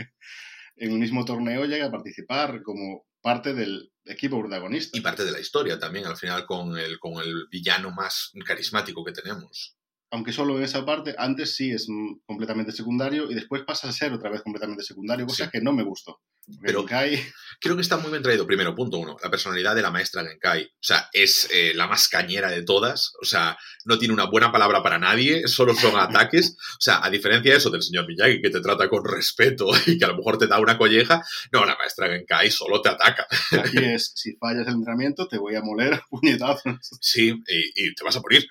En un mismo torneo llega a participar como parte del equipo protagonista. Y parte de la historia también, al final, con el, con el villano más carismático que tenemos. Aunque solo en esa parte, antes sí es completamente secundario y después pasa a ser otra vez completamente secundario, cosa Sí. que no me gustó. Pero- Genkai- Creo que está muy bien traído. Primero, punto uno, la personalidad de la maestra Genkai. O sea, es eh, la más cañera de todas. O sea, no tiene una buena palabra para nadie, solo son ataques. O sea, a diferencia de eso del señor Miyagi, que te trata con respeto y que a lo mejor te da una colleja, no, la maestra Genkai solo te ataca. aquí es, si fallas el entrenamiento te voy a moler puñetazos. Sí, y, y te vas a morir.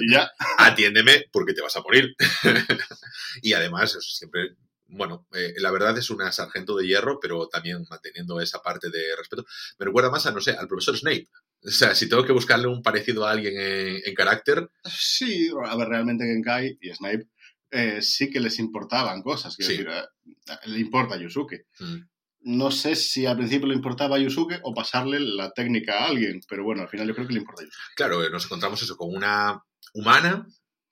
y ya, Atiéndeme porque te vas a morir. y además, eso siempre. Bueno, eh, la verdad es una sargento de hierro, pero también manteniendo esa parte de respeto. Me recuerda más a, no sé, al profesor Snape. O sea, si tengo que buscarle un parecido a alguien en, en carácter, sí, a ver, realmente Genkai y Snape eh, sí que les importaban cosas. Quiero Sí. decir, a- le importa a Yusuke. mm, No sé si al principio le importaba a Yusuke o pasarle la técnica a alguien, pero bueno, al final yo creo que le importa a Yusuke. claro, eh, nos encontramos eso con una humana,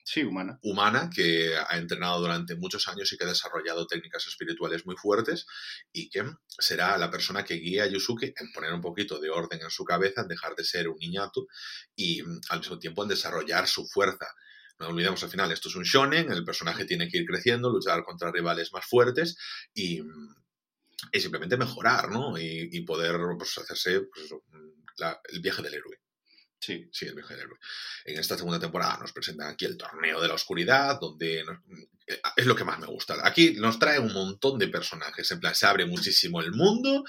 Sí, humana. humana que ha entrenado durante muchos años y que ha desarrollado técnicas espirituales muy fuertes y que será la persona que guía a Yusuke en poner un poquito de orden en su cabeza, en dejar de ser un niñato y al mismo tiempo en desarrollar su fuerza. No olvidemos al final, esto es un shonen, el personaje tiene que ir creciendo, luchar contra rivales más fuertes y, y simplemente mejorar, ¿no? Y, y poder pues, hacerse pues, la- el viaje del héroe. Sí. Sí, el del héroe. En esta segunda temporada nos presentan aquí el torneo de la oscuridad, donde es lo que más me gusta. Aquí nos trae un montón de personajes, en plan, se abre muchísimo el mundo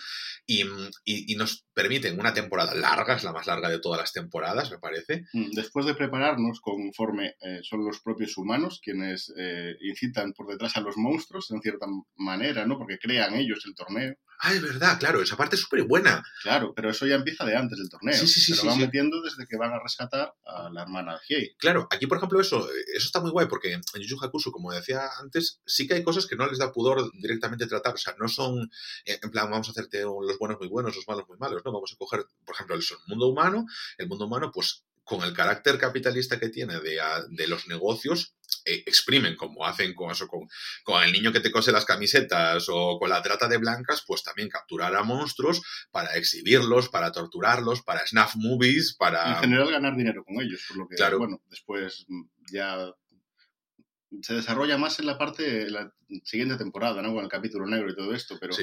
y, y, nos permiten una temporada larga, es la más larga de todas las temporadas, me parece. Mm, después de prepararnos conforme eh, son los propios humanos quienes eh, incitan por detrás a los monstruos, en cierta manera, ¿no? Porque crean ellos el torneo. Ah, es verdad, claro, esa parte es súper buena. Claro, pero eso ya empieza de antes del torneo. Sí, sí, sí. Se lo van metiendo desde que van a rescatar a la hermana Hiei. Claro, aquí, por ejemplo, eso, eso está muy guay, porque en Yu Hakusho, como decía antes, sí que hay cosas que no les da pudor directamente tratar. O sea, no son, eh, en plan, vamos a hacerte los buenos muy buenos, los malos muy malos, ¿no? Vamos a coger, por ejemplo, el mundo humano. El mundo humano, pues, con el carácter capitalista que tiene de, de los negocios, eh, exprimen, como hacen con eso, con, con, el niño que te cose las camisetas o con la trata de blancas, pues también capturar a monstruos para exhibirlos, para torturarlos, para snuff movies, para... En general ganar dinero con ellos, por lo que, claro. bueno, después ya se desarrolla más en la parte, la siguiente temporada, ¿no? Con el capítulo negro y todo esto, pero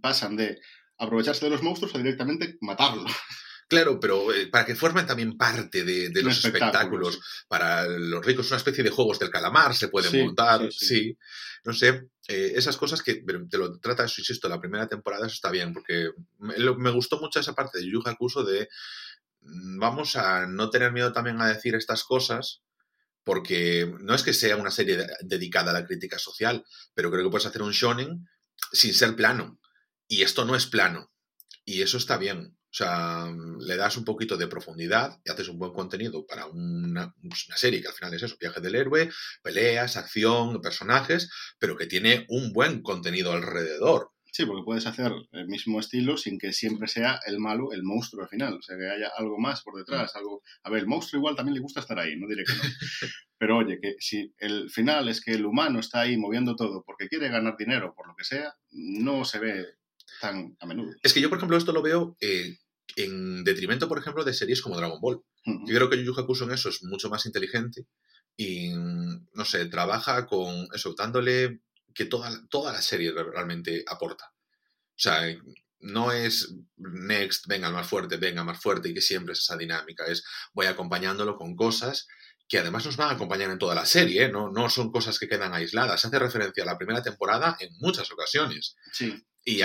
pasan de aprovecharse de los monstruos a directamente matarlos. Claro, pero eh, para que formen también parte de, los espectáculos. Para los ricos, una especie de juegos del calamar, se pueden montar, sí, No sé, eh, esas cosas que te lo trata, eso insisto, la primera temporada, eso está bien, porque me, gustó mucho esa parte de Yu Hakusho de mm, vamos a no tener miedo también a decir estas cosas, porque no es que sea una serie dedicada a la crítica social, pero creo que puedes hacer un shonen sin ser plano. Y esto no es plano. Y eso está bien. O sea, le das un poquito de profundidad y haces un buen contenido para una, pues, una, serie que al final es eso, viaje del héroe, peleas, acción, personajes, pero que tiene un buen contenido alrededor. Sí, porque puedes hacer el mismo estilo sin que siempre sea el malo, el monstruo al final. O sea, que haya algo más por detrás. Mm. algo A ver, el monstruo igual también le gusta estar ahí, no diré que no. Pero oye, que si el final es que el humano está ahí moviendo todo porque quiere ganar dinero, por lo que sea, no se ve tan a menudo. Es que yo, por ejemplo, esto lo veo eh, en detrimento, por ejemplo, de series como Dragon Ball. Yo creo que Yu Yu Hakusho en eso es mucho más inteligente y, no sé, trabaja con eso, dándole que toda, toda la serie realmente aporta. O sea, no es next, venga más fuerte, venga más fuerte y que siempre es esa dinámica, es voy acompañándolo con cosas que además nos van a acompañar en toda la serie, ¿eh? no, no son cosas que quedan aisladas. Hace referencia a la primera temporada en muchas ocasiones. Sí. Y,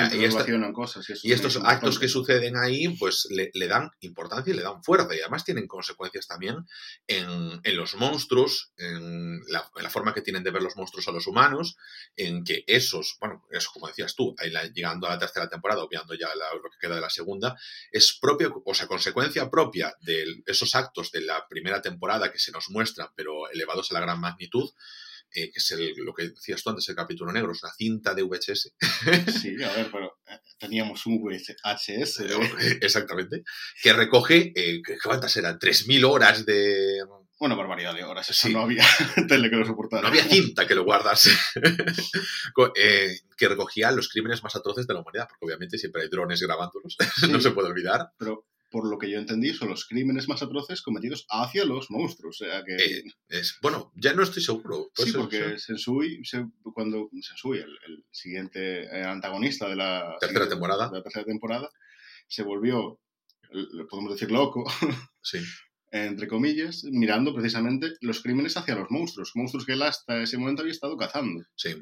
cosas, y, estos actos que suceden ahí, pues le, dan importancia y le dan fuerza. Y además tienen consecuencias también en, los monstruos, en la, forma que tienen de ver los monstruos a los humanos, en que esos, bueno, eso como decías tú, ahí llegando a la tercera temporada, obviando ya lo que queda de la segunda, es propio, o sea, consecuencia propia de esos actos de la primera temporada que se nos muestran, pero elevados a la gran magnitud, eh, que es lo que decías tú antes, el capítulo negro, es una cinta de VHS. Sí, a ver, pero eh, teníamos un VHS. ¿eh? Exactamente. Que recoge, ¿cuántas eran? 3.000 horas de... Una barbaridad de horas, eso no había tele que lo soportara. No había cinta que lo guardase. que recogía los crímenes más atroces de la humanidad, porque obviamente siempre hay drones grabándolos, no se puede olvidar. Pero por lo que yo entendí, son los crímenes más atroces cometidos hacia los monstruos. O sea que... Eh, es, bueno, ya no estoy seguro. Sí, porque Sensui, cuando Sensui, el, siguiente eh, antagonista de la tercera temporada, de la tercera temporada, se volvió, podemos decir, loco. Sí. entre comillas, mirando precisamente los crímenes hacia los monstruos, monstruos que él hasta ese momento había estado cazando. Sí.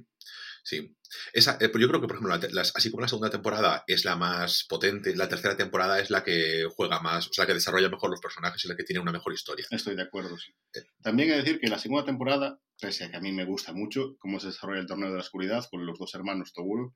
Sí. Esa, eh, yo creo que, por ejemplo, así como la segunda temporada es la más potente, la tercera temporada es la que juega más, o sea, la que desarrolla mejor los personajes y la que tiene una mejor historia. Estoy de acuerdo, sí. Eh. También hay que decir que la segunda temporada, pese a que a mí me gusta mucho cómo se desarrolla el torneo de la oscuridad con los dos hermanos Toguro,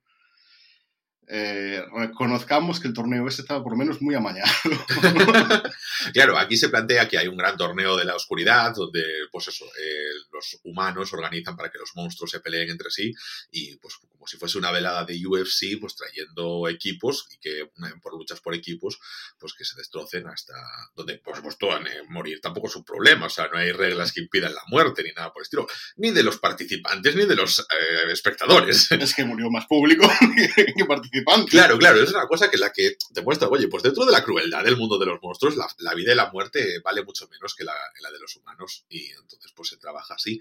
eh, reconozcamos que el torneo ese estaba por lo menos muy amañado. claro, aquí se plantea que hay un gran torneo de la oscuridad donde, pues eso, eh, los humanos organizan para que los monstruos se peleen entre sí y, pues, como si fuese una velada de UFC, pues trayendo equipos y que eh, por luchas por equipos, pues que se destrocen hasta donde, por supuesto, morir tampoco es un problema, o sea, no hay reglas que impidan la muerte ni nada por el estilo, ni de los participantes ni de los espectadores. Es que murió más público que participantes Claro, claro, es una cosa que la que te muestra, oye, pues dentro de la crueldad del mundo de los monstruos, la, vida y la muerte vale mucho menos que la, de los humanos y entonces pues se trabaja así.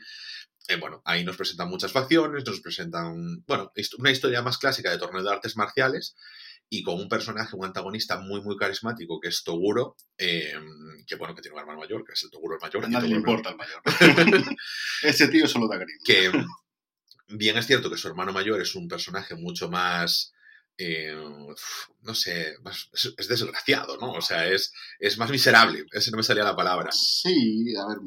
Eh, bueno, ahí nos presentan muchas facciones, nos presentan, bueno, una historia más clásica de torneo de artes marciales y con un personaje, un antagonista muy, muy carismático, que es Toguro, eh, que bueno, que tiene un hermano mayor, que es el Toguro el mayor. A nadie le importa el mayor. Ese tío solo da cariño. que bien es cierto que su hermano mayor es un personaje mucho más, eh, no sé, es, es desgraciado, ¿no? O sea, es, es más miserable, ese no me salía la palabra. Sí, a ver.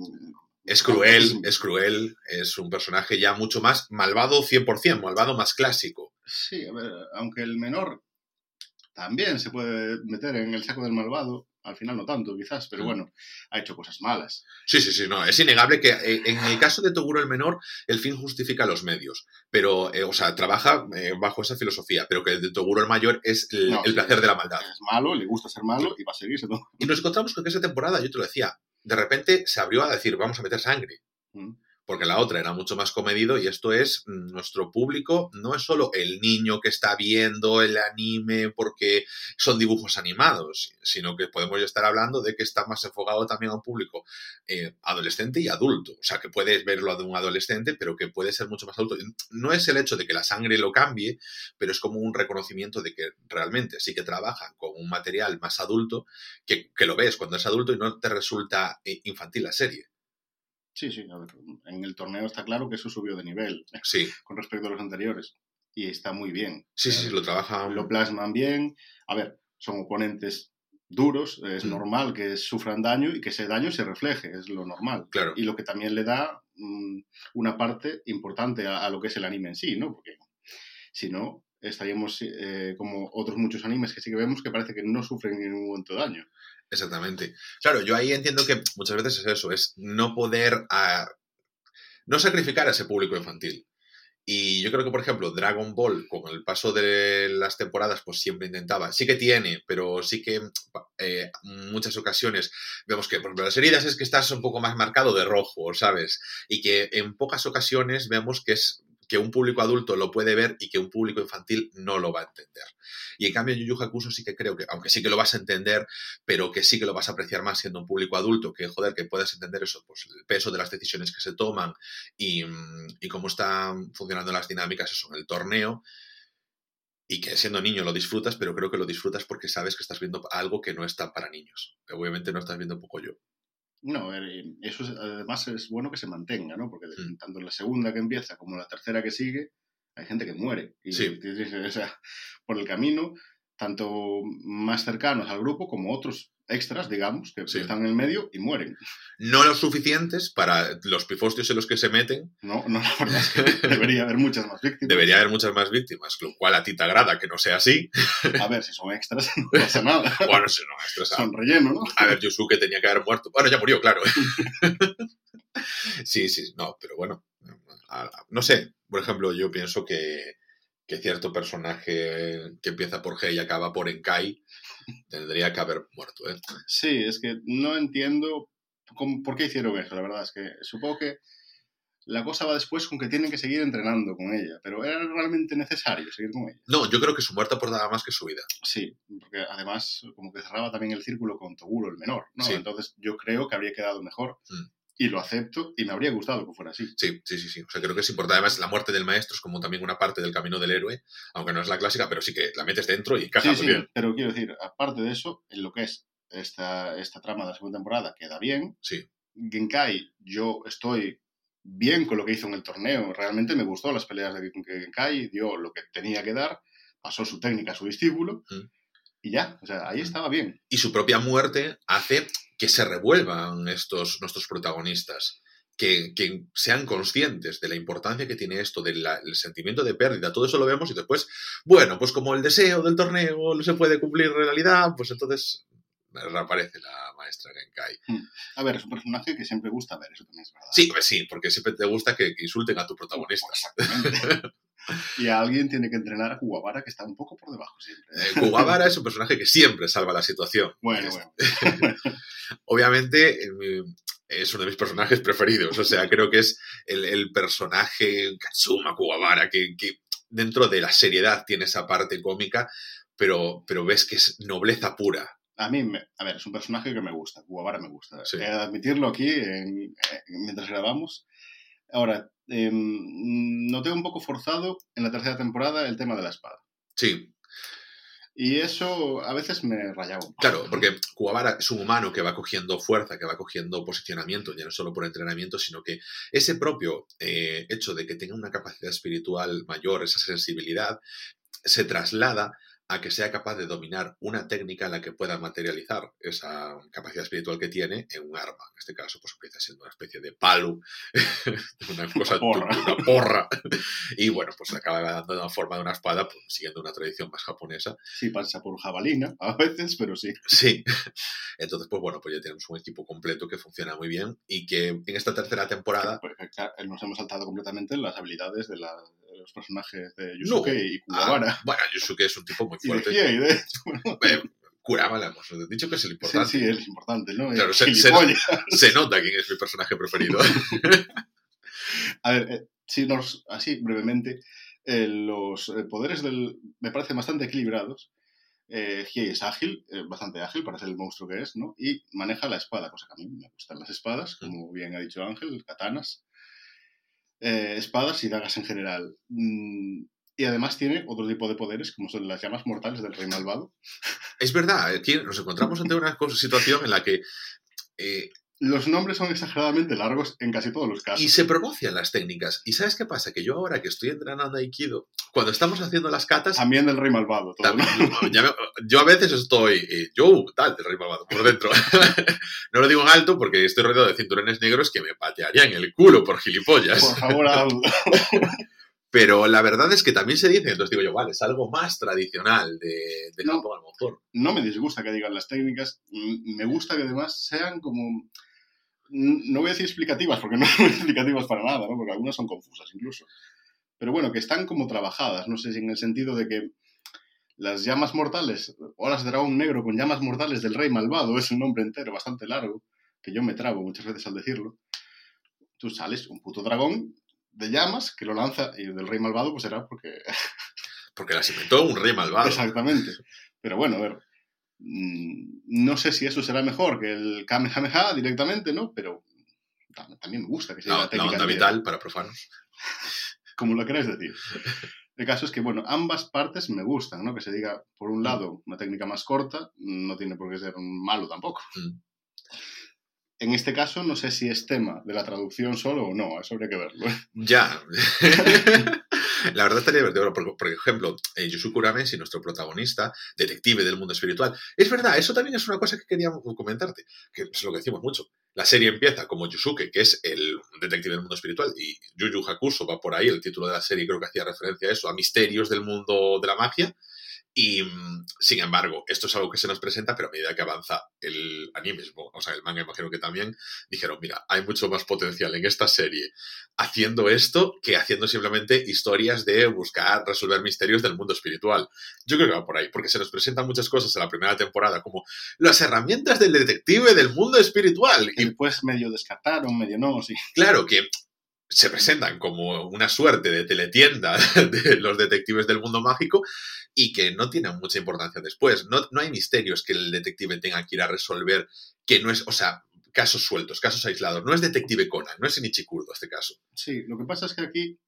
Es cruel, es cruel, es un personaje ya mucho más malvado 100%, malvado más clásico. Sí, a ver, aunque el menor también se puede meter en el saco del malvado, al final no tanto, quizás, pero Mm. bueno, ha hecho cosas malas. Sí, sí, sí, no, es innegable que eh, en el caso de Toguro el menor, el fin justifica los medios, pero, eh, o sea, trabaja eh, bajo esa filosofía, pero que el de Toguro el mayor es el, No, el sí, placer de la maldad. Es malo, le gusta ser malo y va a seguir siendo. Y nos encontramos con que esa temporada, yo te lo decía, de repente se abrió a decir, vamos a meter sangre. Mm. Porque la otra era mucho más comedido y esto es mm, nuestro público, no es solo el niño que está viendo el anime porque son dibujos animados, sino que podemos estar hablando de que está más enfocado también a un público eh, adolescente y adulto. O sea, que puedes verlo de un adolescente, pero que puede ser mucho más adulto. No es el hecho de que la sangre lo cambie, pero es como un reconocimiento de que realmente sí que trabajan con un material más adulto, que, que lo ves cuando es adulto y no te resulta eh, infantil la serie. Sí, sí, a ver, en el torneo está claro que eso subió de nivel Sí, con respecto a los anteriores y está muy bien. sí, sí, sí, lo trabajan. Lo plasman bien. A ver, son oponentes duros, es Mm. normal que sufran daño y que ese daño se refleje, es lo normal. Claro. y lo que también le da mm, una parte importante a, a lo que es el anime en sí, ¿no? Porque si no, estaríamos eh, como otros muchos animes que sí que vemos que parece que no sufren ningún momento daño. Exactamente. Claro, yo ahí entiendo que muchas veces es eso, es no poder, ah, no sacrificar a ese público infantil. Y yo creo que, por ejemplo, Dragon Ball, con el paso de las temporadas, pues siempre intentaba, sí que tiene, pero sí que eh, muchas ocasiones vemos que, por ejemplo, las heridas es que estás un poco más marcado de rojo, ¿sabes? Y que en pocas ocasiones vemos que es que un público adulto lo puede ver y que un público infantil no lo va a entender. Y en cambio, Yu Yu sí que creo que, aunque sí que lo vas a entender, pero que sí que lo vas a apreciar más siendo un público adulto, que joder, que puedas entender eso, pues el peso de las decisiones que se toman y, y cómo están funcionando las dinámicas eso en el torneo. Y que siendo niño lo disfrutas, pero creo que lo disfrutas porque sabes que estás viendo algo que no está para niños. Obviamente no estás viendo poco yo. No, eh, eso es- además es bueno que se mantenga, ¿no? Porque Mm. tanto en la segunda que empieza como en la tercera que sigue, hay gente que muere. Y, Sí. o sea, por el camino, tanto más cercanos al grupo como otros extras, digamos, que Sí. están en el medio y mueren. No los suficientes para los pifostios en los que se meten. No, no, la verdad es que debería haber muchas más víctimas. Debería haber muchas más víctimas, lo cual a ti te agrada que no sea así. A ver, si son extras, no pasa nada. Bueno, si no, esto es Son relleno, ¿no? A ver, Yusuke tenía que haber muerto. Bueno, ya murió, claro. sí, sí, no, pero bueno. No sé, por ejemplo, yo pienso que, que cierto personaje que empieza por G y acaba por Enkai tendría que haber muerto, ¿eh? Sí, es que no entiendo cómo- por qué hicieron eso, la verdad. Es que supongo que la cosa va después con que tienen que seguir entrenando con ella, pero ¿era realmente necesario seguir con ella? No, yo creo que su muerte aportaba más que su vida. Sí, porque además como que cerraba también el círculo con Toguro, el menor, ¿no? Sí. Entonces yo creo que habría quedado mejor Mm. Y lo acepto y me habría gustado que fuera así. Sí, sí, sí, sí. O sea, creo que es importante. Además, la muerte del maestro es como también una parte del camino del héroe, aunque no es la clásica, pero sí que la metes dentro y encaja Sí, muy sí, bien. pero quiero decir, aparte de eso, en lo que es esta, esta trama de la segunda temporada queda bien. Sí. Genkai, yo estoy bien con lo que hizo en el torneo. Realmente me gustó las peleas de Genkai, dio lo que tenía que dar, pasó su técnica a su discípulo Mm. y ya, o sea, ahí Mm. estaba bien. y su propia muerte hace que se revuelvan estos nuestros protagonistas, que, que sean conscientes de la importancia que tiene esto, del el sentimiento de pérdida, todo eso lo vemos y después, bueno, pues como el deseo del torneo no se puede cumplir en realidad, pues entonces reaparece la maestra Genkai. A ver, es un personaje que siempre gusta ver, eso también es verdad. Sí, pues sí, porque siempre te gusta que, que insulten a tu protagonista. y alguien tiene que entrenar a Kuwabara que está un poco por debajo siempre. Eh, Kuwabara es un personaje que siempre salva la situación. Bueno, Es- bueno. obviamente eh, es uno de mis personajes preferidos. O sea, creo que es el, el personaje Katsuma Kuwabara, que, que dentro de la seriedad tiene esa parte cómica, pero, pero ves que es nobleza pura. A mí, me- a ver, es un personaje que me gusta, Kuwabara me gusta. Sí. Admitirlo aquí en- eh, mientras grabamos. Ahora, em, noté un poco forzado en la tercera temporada el tema de la espada. Sí, Y eso a veces me rayaba. un poco. Claro, porque Kuwabara es un humano que va cogiendo fuerza, que va cogiendo posicionamiento, ya no solo por entrenamiento, sino que ese propio eh, hecho de que tenga una capacidad espiritual mayor, esa sensibilidad, se traslada a que sea capaz de dominar una técnica en la que pueda materializar esa capacidad espiritual que tiene en un arma. En este caso, pues empieza siendo una especie de palo, una cosa, porra. una porra. Y bueno, pues acaba dando la forma de una espada, pues, siguiendo una tradición más japonesa. Sí, pasa por jabalina a veces, pero sí. Sí. Entonces, pues bueno, pues ya tenemos un equipo completo que funciona muy bien y que en esta tercera temporada claro, nos hemos saltado completamente las habilidades de, la- los personajes de Yusuke No. y Ah, Kuwabara. bueno, Yusuke es un tipo muy y de fuerte. Hiei, de. Eh, Kurama le hemos dicho que es el Sí, importante. sí, es importante, ¿no? Claro, se- se- gilipollas. Se nota quién es mi personaje preferido. A ver, eh, si nos, así brevemente, eh, los eh, poderes del, me parecen bastante equilibrados. Eh, Hiei es ágil, eh, bastante ágil, parece el monstruo que es, ¿no? Y maneja la espada, cosa que a mí me gustan las espadas, como bien ha dicho Ángel, katanas. Eh, espadas y dagas en general. Mm, y además tiene otro tipo de poderes, como son las llamas mortales del rey malvado. es verdad, aquí nos encontramos ante una situación en la que eh, Los nombres son exageradamente largos en casi todos los casos. y se pronuncian las técnicas. ¿Y sabes qué pasa? Que yo ahora que estoy entrenando Aikido, cuando estamos haciendo las catas, También del rey malvado, todo, yo a veces estoy, eh, yo, tal, del rey malvado, por dentro. no lo digo en alto porque estoy rodeado de cinturones negros que me patearían el culo por gilipollas. Por favor, hazlo. Pero la verdad es que también se dice, entonces digo yo, vale, es algo más tradicional de, de No. Japón a lo mejor. no me disgusta que digan las técnicas, me gusta que además sean como, no voy a decir explicativas, porque no son explicativas para nada, ¿no? porque algunas son confusas incluso, pero bueno, que están como trabajadas, no sé si en el sentido de que las llamas mortales, olas de dragón negro con llamas mortales del rey malvado, es un nombre entero bastante largo, que yo me trago muchas veces al decirlo, tú sales un puto dragón de llamas que lo lanza y del rey malvado pues será porque Porque las inventó un rey malvado. Exactamente. Pero bueno, a ver. Mm, No sé si eso será mejor que el Kamehameha directamente, ¿no? Pero tam- también me gusta que sea La, la la técnica onda de- vital para profanos. como lo queráis decir. El caso es que, bueno, ambas partes me gustan, ¿no? Que se diga, por un lado, una técnica más corta, no tiene por qué ser malo tampoco. Mm. En este caso, no sé si es tema de la traducción solo o no, eso habría que verlo. ¿eh? Ya. La verdad estaría divertido, porque, por ejemplo, eh, Yusuke Urameshi, nuestro protagonista, detective del mundo espiritual. Es verdad, eso también es una cosa que quería comentarte, que es lo que decimos mucho. La serie empieza como Yusuke, que es el detective del mundo espiritual, y Yu Yu Hakusho va por ahí, el título de la serie creo que hacía referencia a eso, a misterios del mundo de la magia. Y, mm, sin embargo, esto es algo que se nos presenta, pero a medida que avanza el anime, o sea, el manga imagino que también, dijeron, mira, hay mucho más potencial en esta serie haciendo esto que haciendo simplemente historias de buscar resolver misterios del mundo espiritual. Yo creo que va por ahí, porque se nos presentan muchas cosas en la primera temporada, como las herramientas del detective del mundo espiritual. Y después medio descartaron, medio no, sí. claro que se presentan como una suerte de teletienda de los detectives del mundo mágico y que no tienen mucha importancia después. No, no hay misterios que el detective tenga que ir a resolver, que no es, o sea, casos sueltos, casos aislados. No es detective Conan, no es Inichikurdo este caso. Sí, lo que pasa es que aquí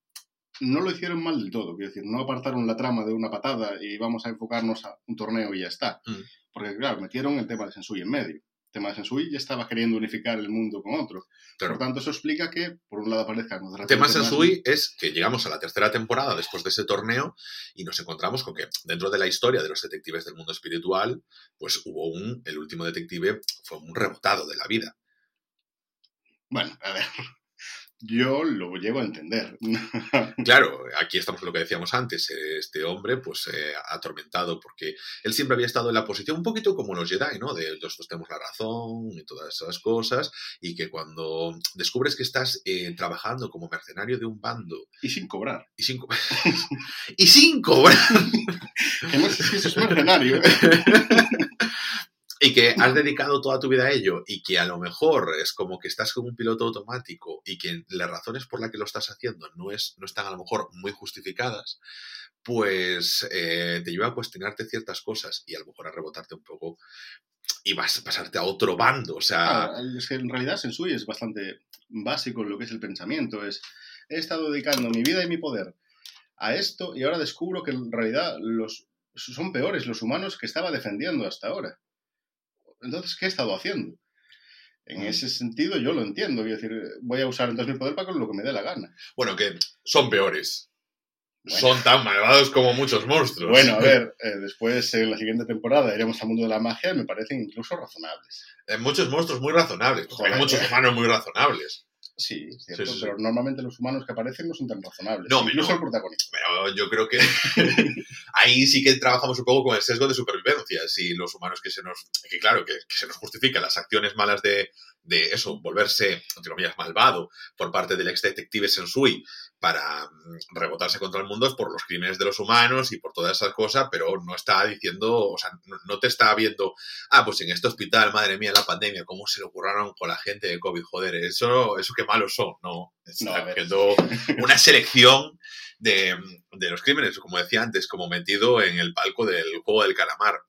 no lo hicieron mal del todo, quiero decir, no apartaron la trama de una patada y vamos a enfocarnos a un torneo y ya está. Mm. Porque, claro, metieron el tema de Sensui en medio. Tema de Sensui ya estaba queriendo unificar el mundo con otro. Claro. Por tanto, eso explica que, por un lado, aparezcan El tema más- Sensui es que llegamos a la tercera temporada después de ese torneo y nos encontramos con que dentro de la historia de los detectives del mundo espiritual, pues hubo un, el último detective fue un rebotado de la vida. Bueno, a ver, yo lo llego a entender. Claro, aquí estamos en lo que decíamos antes, este hombre pues eh, atormentado porque él siempre había estado en la posición un poquito como los Jedi, ¿no? De nosotros tenemos la razón y todas esas cosas y que cuando descubres que estás eh, trabajando como mercenario de un bando y sin cobrar. y sin, co- y sin cobrar Que no eso es mercenario. Y que has dedicado toda tu vida a ello y que a lo mejor es como que estás como un piloto automático y que las razones por las que lo estás haciendo no, es, no están a lo mejor muy justificadas, pues eh, te lleva a cuestionarte ciertas cosas y a lo mejor a rebotarte un poco y vas a pasarte a otro bando. O sea, Ah, es que en realidad Sensui es bastante básico en lo que es el pensamiento. Es, he estado dedicando mi vida y mi poder a esto y ahora descubro que en realidad los son peores los humanos que estaba defendiendo hasta ahora. Entonces, ¿qué he estado haciendo? En Mm. ese sentido yo lo entiendo, quiero decir, voy a usar entonces mi poder para con lo que me dé la gana. Bueno, que son peores. Bueno. Son tan malvados como muchos monstruos. Bueno, a ver, eh, después en la siguiente temporada iremos al mundo de la magia y me parecen incluso razonables. Hay muchos monstruos muy razonables. Joder. Hay muchos humanos muy razonables. Sí, es cierto, Sí, sí, sí. pero normalmente los humanos que aparecen no son tan razonables. No, incluso no. el protagonista. Pero yo creo que ahí sí que trabajamos un poco con el sesgo de supervivencia. Si los humanos que se nos. que claro, que, que se nos justifican las acciones malas de, de eso, volverse, entre comillas, malvado por parte del ex detective Sensui para mm, rebotarse contra el mundo es por los crímenes de los humanos y por todas esas cosas, pero no está diciendo, o sea, no, no te está viendo, ah, pues en este hospital, madre mía, la pandemia, cómo se le ocurraron con la gente de COVID, joder, eso, eso qué malos son, no. Está No, haciendo una selección de, de los crímenes, como decía antes, como metido en el palco del juego del calamar.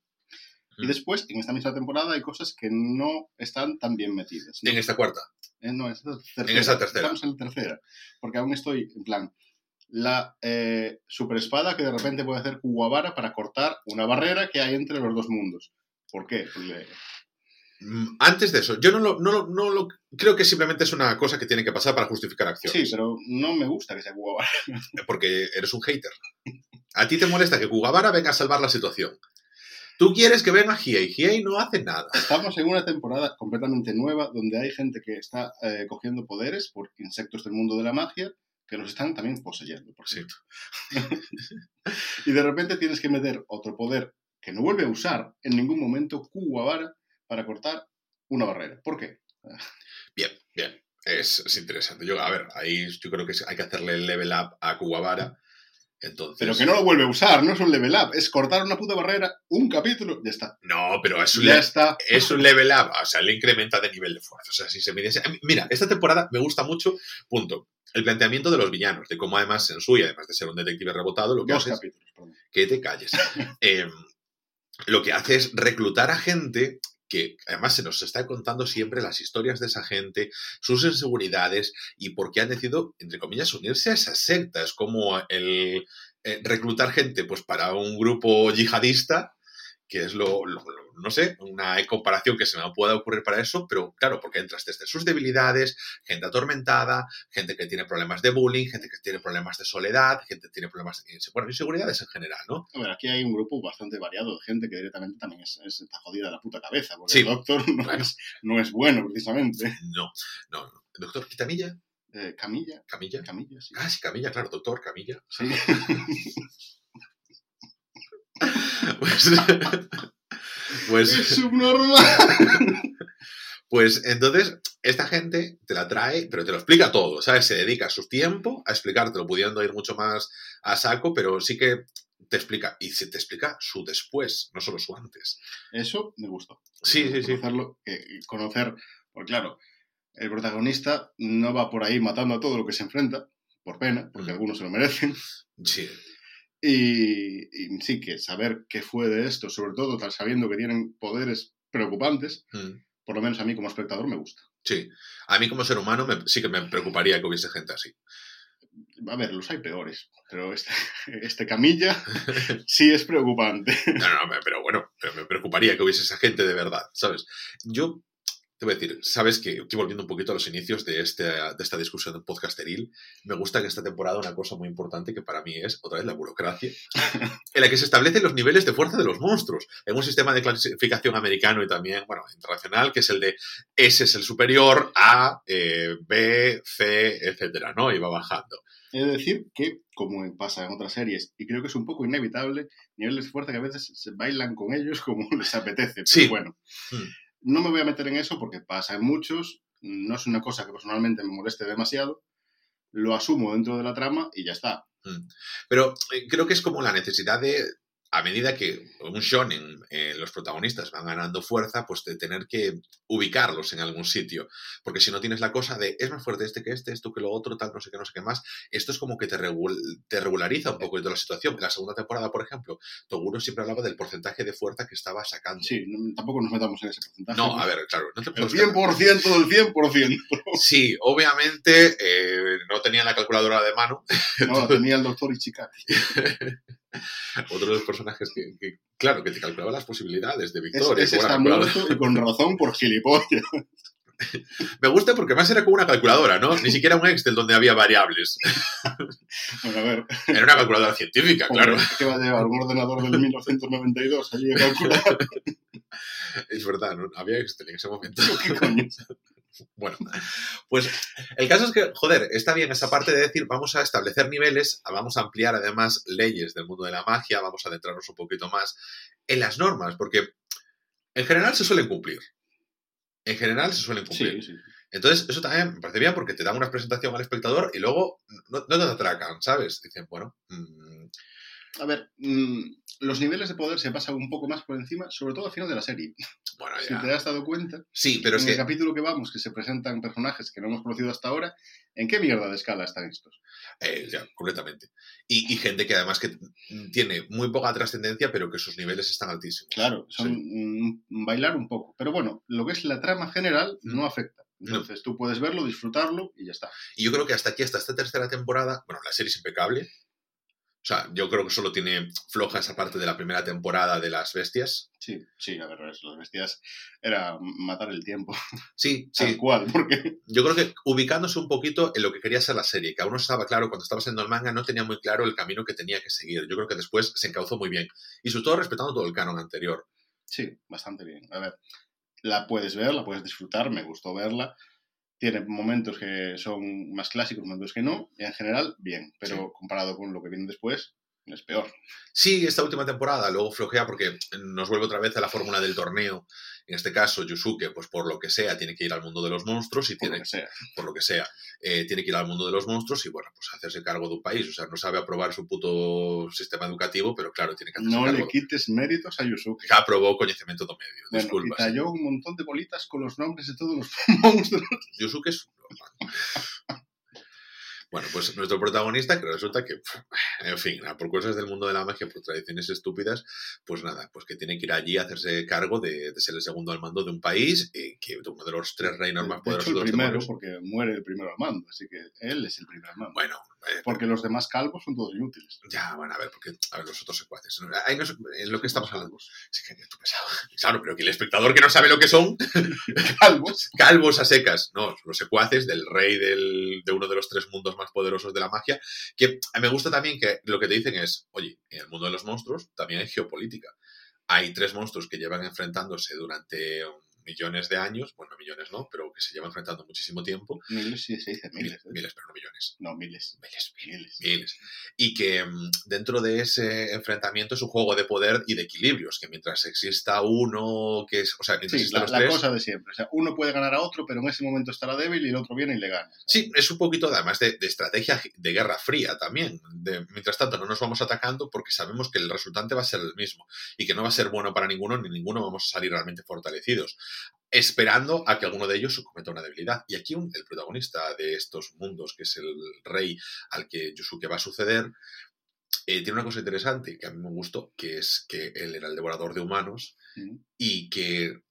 Y después, en esta misma temporada, hay cosas que no están tan bien metidas. ¿no? En esta cuarta. Eh, no, en esta tercera. En esa tercera. Estamos en la tercera. Porque aún estoy, en plan, la eh, superespada que de repente puede hacer Kuwabara para cortar una barrera que hay entre los dos mundos. ¿Por qué? Porque Mm, Antes de eso, yo no lo, no, lo- no lo creo que simplemente es una cosa que tiene que pasar para justificar acciones. Sí, pero no me gusta que sea Kuwabara. Porque eres un hater. A ti te molesta que Kugabara venga a salvar la situación. Tú quieres que venga Hiei. Hiei no hace nada. Estamos en una temporada completamente nueva donde hay gente que está eh, cogiendo poderes por insectos del mundo de la magia que los están también poseyendo, por cierto. y de repente tienes que meter otro poder que no vuelve a usar en ningún momento Kuwabara para cortar una barrera. ¿Por qué? Bien, bien. Es, es interesante. Yo, a ver, ahí yo creo que hay que hacerle el level up a Kugabara. Entonces. Pero que no lo vuelve a usar, no es un level up, es cortar una puta barrera, un capítulo, ya está. No, pero es un, Ya está. es un level up. O sea, le incrementa de nivel de fuerza. O sea, si se midiese. Mira, esta temporada me gusta mucho, punto. El planteamiento de los villanos, de cómo además Sensui, además de ser un detective rebotado, lo que Dos hace es que te calles. Eh, lo que hace es reclutar a gente que además se nos está contando siempre las historias de esa gente, sus inseguridades y por qué han decidido, entre comillas, unirse a esas sectas, como el eh, reclutar gente pues para un grupo yihadista, que es lo, lo- lo- no sé, una comparación que se me pueda ocurrir para eso, pero claro, porque entras desde sus debilidades, gente atormentada, gente que tiene problemas de bullying, gente que tiene problemas de soledad, gente que tiene problemas de bueno, inseguridades en general, ¿no? A ver, aquí hay un grupo bastante variado de gente que directamente también es, es- está jodida de la puta cabeza, porque Sí, el doctor no, claro. es, no es bueno, precisamente. No, no, no. Doctor Quitamilla, Eh, Camilla, Camilla. Camilla, sí. Ah, sí, Camilla, claro, doctor Camilla. Sí. Pues, pues, es subnormal. pues entonces, esta gente te la trae, pero te lo explica todo, ¿sabes? Se dedica su tiempo a explicártelo, pudiendo ir mucho más a saco, pero sí que te explica, y se te explica su después, no solo su antes. Eso me gustó. Sí, sí, sí. Conocerlo, eh, conocer, porque claro, el protagonista no va por ahí matando a todo lo que se enfrenta, por pena, porque Mm. algunos se lo merecen. Sí, Y, y sí que saber qué fue de esto, sobre todo tal- sabiendo que tienen poderes preocupantes, mm, por lo menos a mí como espectador me gusta. sí. A mí como ser humano me- sí que me preocuparía que hubiese gente así. A ver, los hay peores, pero este, este Camilla sí es preocupante. No, no, pero bueno, pero me preocuparía que hubiese esa gente de verdad, ¿sabes? Yo te voy a decir, sabes que estoy volviendo un poquito a los inicios de, este, de esta discusión de podcasteril. Me gusta que esta temporada una cosa muy importante que para mí es otra vez la burocracia, en la que se establecen los niveles de fuerza de los monstruos. En un sistema de clasificación americano y también, bueno, internacional, que es el de S es el superior, A, eh, B, C, etcétera, ¿no? Y va bajando. He de decir que, como pasa en otras series, y creo que es un poco inevitable, niveles de fuerza que a veces se bailan con ellos como les apetece. Pero Sí. bueno, Mm. No me voy a meter en eso porque pasa en muchos, no es una cosa que personalmente me moleste demasiado, lo asumo dentro de la trama y ya está. Pero eh, creo que es como la necesidad de, a medida que un shonen, eh, los protagonistas van ganando fuerza, pues de tener que ubicarlos en algún sitio. Porque si no tienes la cosa de, es más fuerte este que este, esto que lo otro, tal, no sé qué, no sé qué más, esto es como que te, regul- te regulariza un poco de la situación. En la segunda temporada, por ejemplo, Toguro siempre hablaba del porcentaje de fuerza que estaba sacando. Sí, no- tampoco nos metamos en ese porcentaje. No, a ver, claro, no te El puedes 100% del 100%. Sí, obviamente eh, no tenía la calculadora de mano, No, la tenía el doctor Ichikati. Otro de los personajes que, que, claro, que te calculaba las posibilidades de Es- victoria. ese una está muerto y con razón por gilipollas. Me gusta porque más era como una calculadora, ¿no? Ni siquiera un Excel donde había variables. Bueno, a ver, Era una calculadora científica, claro. ¿qué va a llevar un ordenador del 1992 allí a calcular? Es verdad, ¿no? Había Excel en ese momento. ¿Qué coño? Bueno, pues el caso es que, joder, está bien esa parte de decir, vamos a establecer niveles, vamos a ampliar además leyes del mundo de la magia, vamos a adentrarnos un poquito más en las normas, porque en general se suelen cumplir. En general se suelen cumplir. Sí, sí. Entonces, eso también me parece bien porque te dan una presentación al espectador y luego no, no te atracan, ¿sabes? Dicen, bueno, mm, A ver, mm, los niveles de poder se pasan un poco más por encima, sobre todo al final de la serie. bueno, Si ya. te has dado cuenta, Sí, pero es en el que capítulo que vamos, que se presentan personajes que no hemos conocido hasta ahora, ¿en qué mierda de escala están estos? Eh, ya, completamente. Y, y gente que además que tiene muy poca trascendencia, pero que sus niveles están altísimos. Claro, son Sí. mm, bailar un poco. Pero bueno, lo que es la trama general Mm. no afecta. Entonces tú puedes verlo, disfrutarlo y ya está. Y yo creo que hasta aquí, hasta esta tercera temporada, bueno, la serie es impecable. O sea, yo creo que solo tiene floja esa parte de la primera temporada de las bestias. Sí, sí, a ver, las bestias era matar el tiempo, Sí, tal sí. cual, porque Yo creo que ubicándose un poquito en lo que quería ser la serie, que aún no estaba claro, cuando estaba haciendo el manga, no tenía muy claro el camino que tenía que seguir. Yo creo que después se encauzó muy bien. Y sobre todo respetando todo el canon anterior. sí, bastante bien. A ver, la puedes ver, la puedes disfrutar, me gustó verla. Tiene momentos que son más clásicos, momentos que no, y en general, bien. Pero Sí. comparado con lo que viene después, es peor. Sí, esta última temporada luego flojea porque nos vuelve otra vez a la fórmula del torneo. En este caso, Yusuke, pues por lo que sea, tiene que ir al mundo de los monstruos y Por lo tiene que sea. por lo que sea, eh, tiene que ir al mundo de los monstruos y, bueno, pues hacerse cargo de un país. O sea, no sabe aprobar su puto sistema educativo, pero claro, tiene que hacerse No cargo. le quites méritos a Yusuke. Que aprobó conocimiento do medio. Bueno, y Disculpas. talló un montón de bolitas con los nombres de todos los monstruos. Yusuke es un. Bueno, pues nuestro protagonista, que resulta que, en fin, por cosas del mundo de la magia, por tradiciones estúpidas, pues nada, pues que tiene que ir allí a hacerse cargo de, de ser el segundo al mando de un país, eh, que uno de los tres reinos más De poderosos hecho, de el los primero, porque muere el primero al mando, así que él es el primer al mando. Bueno, eh, Porque los demás calvos son todos inútiles. ya, bueno, a ver, porque, a ver, los otros secuaces. en lo que estamos hablando. Sí, que tú pesado. Claro, pero que el espectador que no sabe lo que son, Calvos. calvos a secas, no, los secuaces del rey del- de uno de los tres mundos más poderosos de la magia, que me gusta también que lo que te dicen es, oye, en el mundo de los monstruos también hay geopolítica. Hay tres monstruos que llevan enfrentándose durante millones de años, bueno, millones no, pero que se llevan enfrentando muchísimo tiempo, Miles sí se dice Mil- miles. miles, pero no millones. No, miles. Miles, Miles. miles. Y que mm, dentro de ese enfrentamiento es un juego de poder y de equilibrios, que mientras exista uno que es, o sea, mientras Sí, la, los la tres, cosa de siempre. O sea, uno puede ganar a otro, pero en ese momento estará débil y el otro viene y le gana. Sí, es un poquito además de, de estrategia de guerra fría también. De, mientras tanto, no nos vamos atacando porque sabemos que el resultante va a ser el mismo y que no va a ser bueno para ninguno ni ninguno vamos a salir realmente fortalecidos, esperando a que alguno de ellos cometa una debilidad. Y aquí un- el protagonista de estos mundos, que es el rey al que Yusuke va a suceder, eh, tiene una cosa interesante que a mí me gustó, que es que él era el devorador de humanos Mm. y que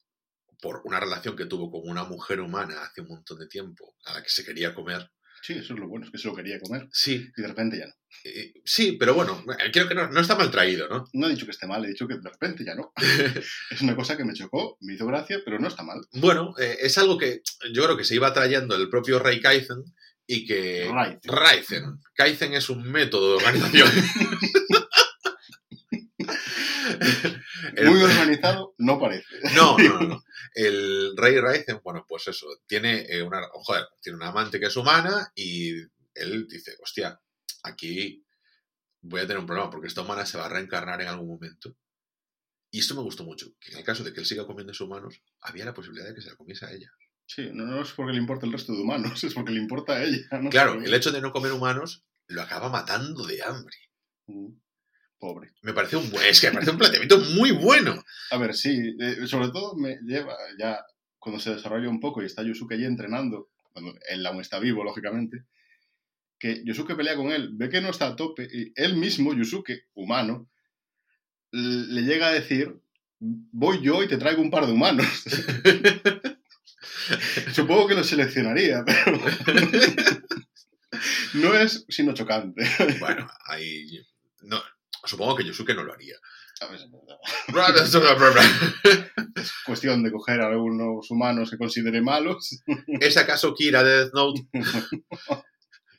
por una relación que tuvo con una mujer humana hace un montón de tiempo, a la que se quería comer, Sí, eso es lo bueno, es que se lo quería comer. Sí, Y de repente ya no. Eh, sí, pero bueno, eh, creo que no, no está mal traído, ¿no? No he dicho que esté mal, he dicho que de repente ya no. es una cosa que me chocó, me hizo gracia, pero no está mal. bueno, eh, es algo que yo creo que se iba trayendo el propio Rey Kaizen y que... Raizen. Raizen. Kaizen es un método de organización. El- Muy organizado, no parece. No, no, no. El rey Raizen, bueno, pues eso, tiene una, joder, tiene una amante que es humana y él dice, hostia, aquí voy a tener un problema porque esta humana se va a reencarnar en algún momento. Y esto me gustó mucho, que en el caso de que él siga comiendo esos humanos, había la posibilidad de que se la comiese a ella. Sí, no, no es porque le importa el resto de humanos, es porque le importa a ella. ¿no? Claro, el hecho de no comer humanos lo acaba matando de hambre. Mm, Pobre. Me parece un, es que me parece un planteamiento muy bueno. A ver, sí, eh, sobre todo me lleva ya cuando se desarrolla un poco y está Yusuke allí entrenando, cuando él aún está vivo, lógicamente, que Yusuke pelea con él, ve que no está a tope y él mismo, Yusuke, humano, le llega a decir, voy yo y te traigo un par de humanos. Supongo que lo seleccionaría, pero no es sino chocante. Bueno, ahí. No, Supongo que Yosuke no lo haría. Es cuestión de coger a algunos humanos que considere malos. ¿Es acaso Kira de Death Note?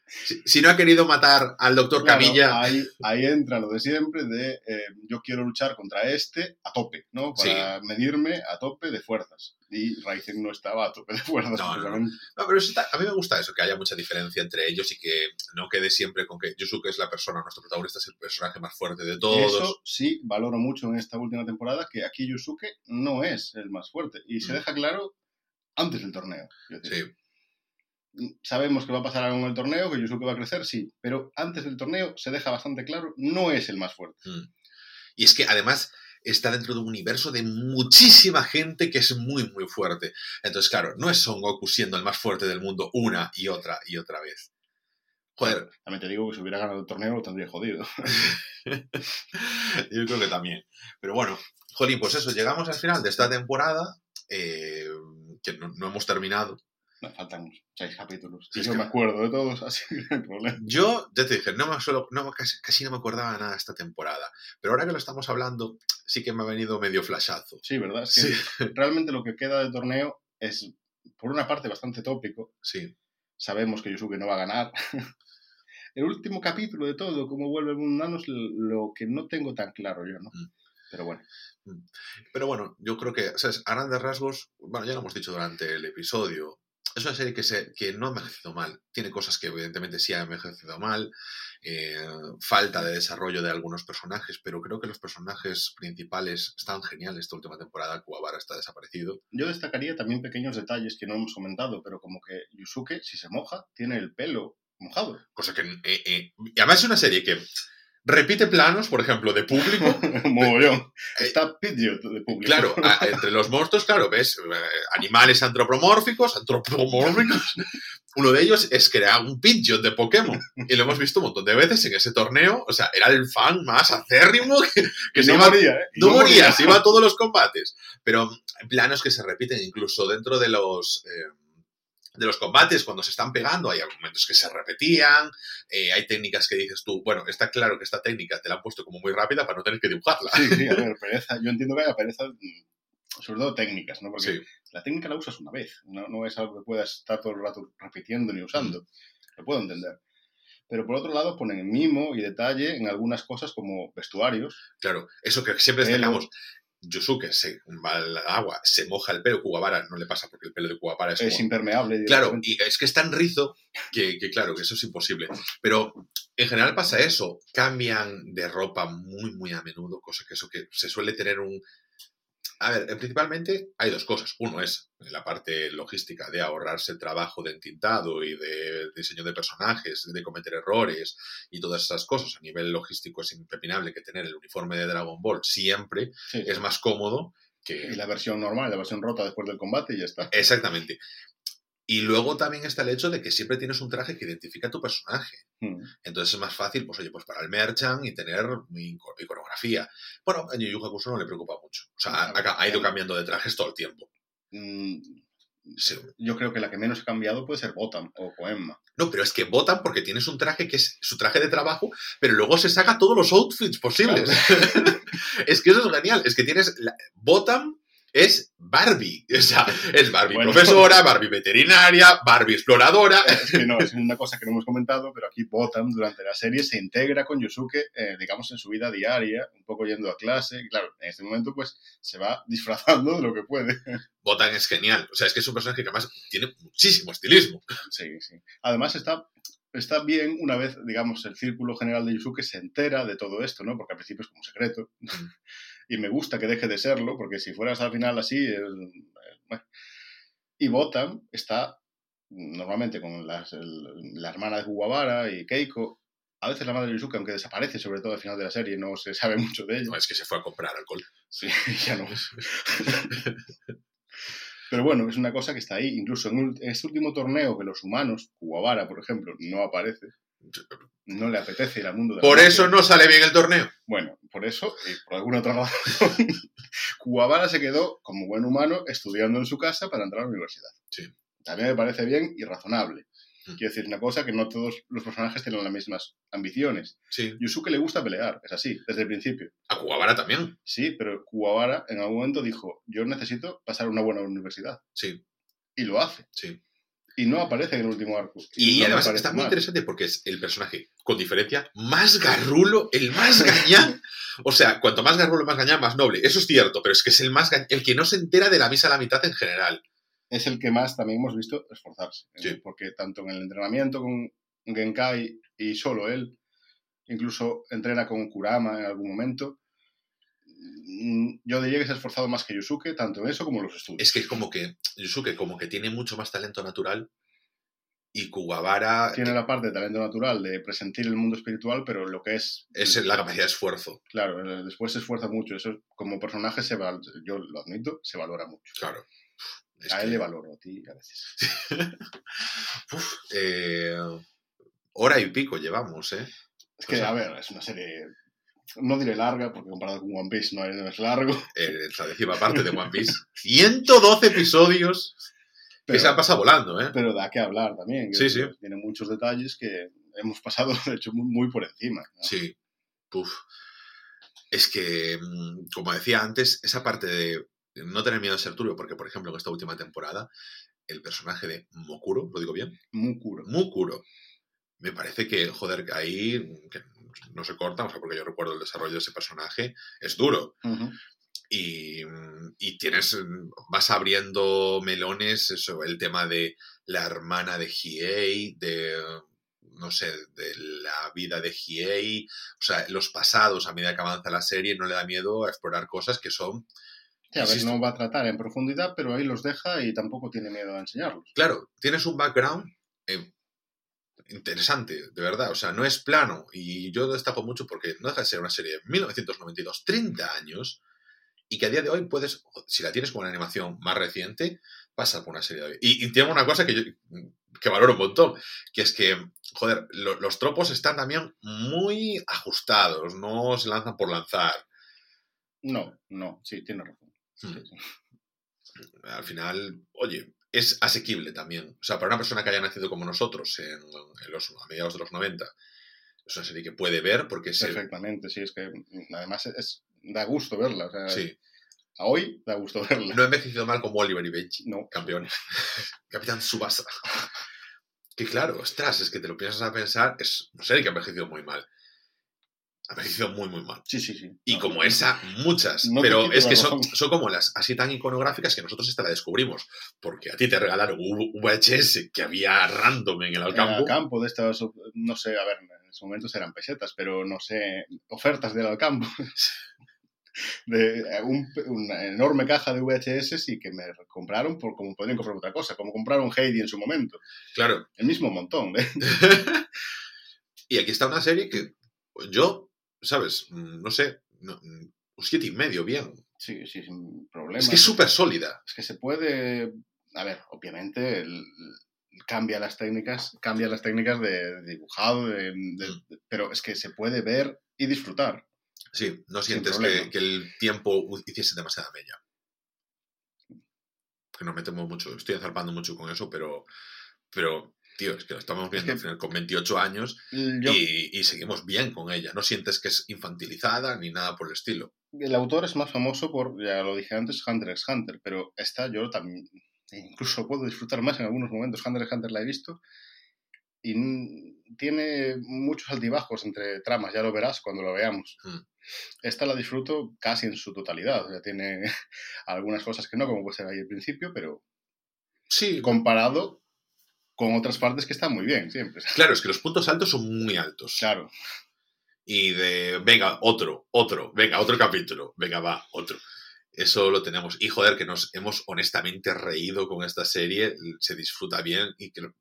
Si, si no ha querido matar al doctor Claro, Camilla, ahí, ahí entra lo de siempre de eh, yo quiero luchar contra este a tope, ¿no? Para medirme a tope de fuerzas. Y Raizen no estaba a tope de fuerzas. No, no, no. No, pero está- a mí me gusta eso, que haya mucha diferencia entre ellos y que no quede siempre con que Yusuke es la persona, nuestro protagonista es el personaje más fuerte de todos. Eso sí valoro mucho en esta última temporada, que aquí Yusuke no es el más fuerte. Y se Mm. deja claro antes del torneo. Sí, Sabemos que va a pasar algo en el torneo, que Yusuke va a crecer, sí, pero antes del torneo se deja bastante claro, no es el más fuerte. Mm. Y es que además está dentro de un universo de muchísima gente que es muy, muy fuerte. Entonces, claro, no es Son Goku siendo el más fuerte del mundo una y otra y otra vez. Joder, También te digo que si hubiera ganado el torneo lo tendría jodido. yo creo que también. Pero bueno, Jolín, pues eso, llegamos al final de esta temporada, eh, que no, no hemos terminado. Me faltan seis capítulos. Sí, Y es yo que- me acuerdo de todos, así que no hay problema. Yo, ya te dije, no me suelo- no, casi, casi no me acordaba nada de esta temporada. Pero ahora que lo estamos hablando, sí que me ha venido medio flashazo. Sí, ¿verdad? Es que Sí, realmente lo que queda del torneo es, por una parte, bastante tópico. sí. Sabemos que Yusuke no va a ganar. El último capítulo de todo, cómo vuelve el mundo es lo que no tengo tan claro yo, ¿no? Mm. Pero bueno, Pero bueno, yo creo que, ¿sabes? A grandes rasgos, bueno, ya lo hemos dicho durante el episodio, es una serie que, se, que no ha envejecido mal. Tiene cosas que evidentemente sí ha envejecido mal, eh, falta de desarrollo de algunos personajes, pero creo que los personajes principales están geniales esta última temporada. Kuwabara está desaparecido. yo destacaría también pequeños detalles que no hemos comentado, pero como que Yusuke, si se moja, tiene el pelo mojado. Cosa que... eh, eh, y además es una serie que repite planos, por ejemplo, de público. Mogollón. Eh, Está de público. Claro, a- entre los monstruos, claro, ves eh, animales antropomórficos, antropomórficos. Uno de ellos es que era un Pidgeot de Pokémon. Y lo hemos visto un montón de veces en ese torneo. O sea, era el fan más acérrimo que, que se no iba, moría, ¿eh? No moría, se iba a todos los combates. Pero planos que se repiten incluso dentro de los... eh, de los combates, cuando se están pegando, hay momentos que se repetían, eh, hay técnicas que dices tú, bueno, está claro que esta técnica te la han puesto como muy rápida para no tener que dibujarla. Sí, sí, a ver, pereza. Yo entiendo que haya pereza, mm, sobre todo técnicas, ¿no? Porque Sí. la técnica la usas una vez, no, no es algo que puedas estar todo el rato repitiendo ni usando. Mm. Lo puedo entender. Pero por otro lado ponen mimo y detalle en algunas cosas como vestuarios. Claro, eso que siempre destacamos. Yusuke se va al agua, se moja el pelo, Kuwabara no le pasa porque el pelo de Kuwabara es, Es como- impermeable. Claro, y es que es tan rizo que, que, claro, que eso es imposible. Pero en general pasa eso, cambian de ropa muy, muy a menudo, cosa que eso que se suele tener un... A ver, eh, principalmente hay dos cosas. Uno es la parte logística de ahorrarse el trabajo de entintado y de diseño de personajes, de cometer errores y todas esas cosas. A nivel logístico es impepinable que tener el uniforme de Dragon Ball siempre Sí. es más cómodo que... Y la versión normal, la versión rota después del combate y ya está. Exactamente. Y luego también está el hecho de que siempre tienes un traje que identifica a tu personaje. Mm. Entonces es más fácil, pues oye, pues para el merchant y tener mi ico- iconografía. Bueno, a Yu Yu Hakusho no le preocupa mucho. O sea, ha, ido cambiando de trajes todo el tiempo. Mm, Sí. Yo creo que la que menos ha cambiado puede ser Botam o Koenma. No, pero es que votan porque tienes un traje que es su traje de trabajo, pero luego se saca todos los outfits posibles. es que eso es genial. Es que tienes. La, Botam es Barbie. O sea, es Barbie Bueno. profesora, Barbie veterinaria, Barbie exploradora. Es que no, es una cosa que no hemos comentado, pero aquí Botam durante la serie se integra con Yusuke, eh, digamos, en su vida diaria, un poco yendo a clase. Y claro, en este momento, pues, se va disfrazando de lo que puede. Botan es genial. O sea, es que es un personaje que además tiene muchísimo estilismo. Sí, sí. Además, está, está bien una vez, digamos, el círculo general de Yusuke se entera de todo esto, ¿no? Porque al principio es como secreto. Y me gusta que deje de serlo, porque si fueras al final así, es- es- bueno. Y Botam está normalmente con las- el- la hermana de Kuwabara y Keiko. A veces la madre de Yusuke, aunque desaparece, sobre todo al final de la serie, no se sabe mucho de ella. No, es que se fue a comprar alcohol. Sí, ya no. Pero bueno, es una cosa que está ahí. Incluso en este último torneo que los humanos, Kuwabara, por ejemplo, no aparece, no le apetece ir al mundo de la Por eso no sale bien el torneo. Bueno, por eso, y por alguna otra razón, Kuwabara se quedó, como buen humano, estudiando en su casa para entrar a la universidad. Sí. También me parece bien y razonable. Mm. Quiero decir, una cosa que no todos los personajes tienen las mismas ambiciones. Sí. Yusuke le gusta pelear, es así, desde el principio. A Kuwabara también. Sí, pero Kuwabara en algún momento dijo, yo necesito pasar una buena universidad. Sí, Y lo hace. sí. Y no aparece en el último arco. Y, no además está muy mal. interesante porque es el personaje, con diferencia, más garrulo, el más gañán. O sea, cuanto más garrulo, más gañán, más noble. Eso es cierto, pero es que es el más gañán, el que no se entera de la misa a la mitad en general. Es el que más también hemos visto esforzarse. ¿eh? Porque tanto en el entrenamiento con Genkai y solo él, incluso entrena con Kurama en algún momento, yo diría que se ha esforzado más que Yusuke, tanto en eso como en los estudios. Es que es como que Yusuke como que tiene mucho más talento natural y Kuwabara Tiene la parte de talento natural de presentir el mundo espiritual, pero lo que es... es la capacidad de esfuerzo. Claro, después se esfuerza mucho. Eso como personaje, se val- yo lo admito, se valora mucho. Claro. Es a que- él le valoro, a ti a veces. Uf, eh, hora y pico llevamos, ¿eh? Es que, O sea- a ver, es una serie... No diré larga, porque comparado con One Piece no es, es largo. Eh, la décima parte de One Piece. 112 episodios que se han pasado volando, ¿eh? pero da que hablar también. Sí, sí. Tiene muchos detalles que hemos pasado, de hecho, muy, por encima. ¿no? Sí. Uf. Es que, mm, como decía antes, esa parte de no tener miedo a ser turbio, porque, por ejemplo, en esta última temporada, el personaje de Mokuro, ¿lo digo bien? Mukuro. Mukuro. Me parece que, joder, que ahí no se corta, o sea, porque yo recuerdo el desarrollo de ese personaje, es duro. Y, y tienes, vas abriendo melones, eso, el tema de la hermana de Hiei, de, no sé, de la vida de Hiei, o sea, los pasados a medida que avanza la serie, no le da miedo a explorar cosas que son, Sí, a ver, no va a tratar en profundidad, pero ahí los deja y tampoco tiene miedo a enseñarlos. claro, tienes un background eh, interesante, de verdad, o sea, no es plano, y yo destaco mucho porque no deja de ser una serie de 1992, 30 años, y que a día de hoy puedes, si la tienes con una animación más reciente, pasa por una serie de hoy. Y, y tiene una cosa que yo que valoro un montón, que es que, joder, lo- los tropos están también muy ajustados, no se lanzan por lanzar. No, no, sí, tiene razón. Sí, Hmm. sí. Al final, oye, es asequible también. O sea, para una persona que haya nacido como nosotros en, en los, a mediados de los 90, es una serie que puede ver porque se... Perfectamente, sí, es que mm, además es, da gusto verla. O sea, Sí, A hoy da gusto verla. no ha envejecido mal como Oliver y Benji. No. campeones. Capitán Subasa. Que claro, ostras, es que te lo piensas a pensar, es una serie que ha envejecido muy mal. Ha envejecido muy, muy mal. Sí, sí, sí. Y No, como no, esa, muchas. No pero es que son, son como las así tan iconográficas que nosotros esta la descubrimos. Porque a ti te regalaron un VHS que había random en el En el Alcampo. campo de estas, no sé, a ver, en ese momento eran pesetas, pero no sé, ofertas del Alcampo. De un- una enorme caja de VHS y que me compraron por como podrían comprar otra cosa, como compraron Heidi en su momento. Claro. El mismo montón. ¿eh? y aquí está una serie que yo, ¿sabes? Mm, No sé, no, mm, un siete y medio, bien. Sí, sí, sin problema. Es que es súper sólida. Es que se puede. A ver, obviamente el- cambia las técnicas, cambia las técnicas de dibujado, de- de- de- pero es que se puede ver y disfrutar. Sí, no sientes que, que el tiempo hiciese demasiada mella. Que nos metemos mucho, estoy azarpando mucho con eso, pero, pero tío, es que lo estamos viendo que- al final con 28 años Yo- y, y seguimos bien con ella. No sientes que es infantilizada ni nada por el estilo. El autor es más famoso por, ya lo dije antes, Hunter x Hunter, pero esta yo también incluso puedo disfrutar más en algunos momentos. Hunter x Hunter la he visto y tiene muchos altibajos entre tramas, ya lo verás cuando lo veamos. Mm. Esta la disfruto casi en su totalidad, o sea, tiene algunas cosas que no, como puede ser ahí al principio, pero Sí, comparado con otras partes que están muy bien siempre. claro, es que los puntos altos son muy altos. Claro, Y de, venga, otro, otro, venga, otro capítulo, venga, va, otro. Eso lo tenemos. Y joder, que nos hemos honestamente reído con esta serie, se disfruta bien y que lo-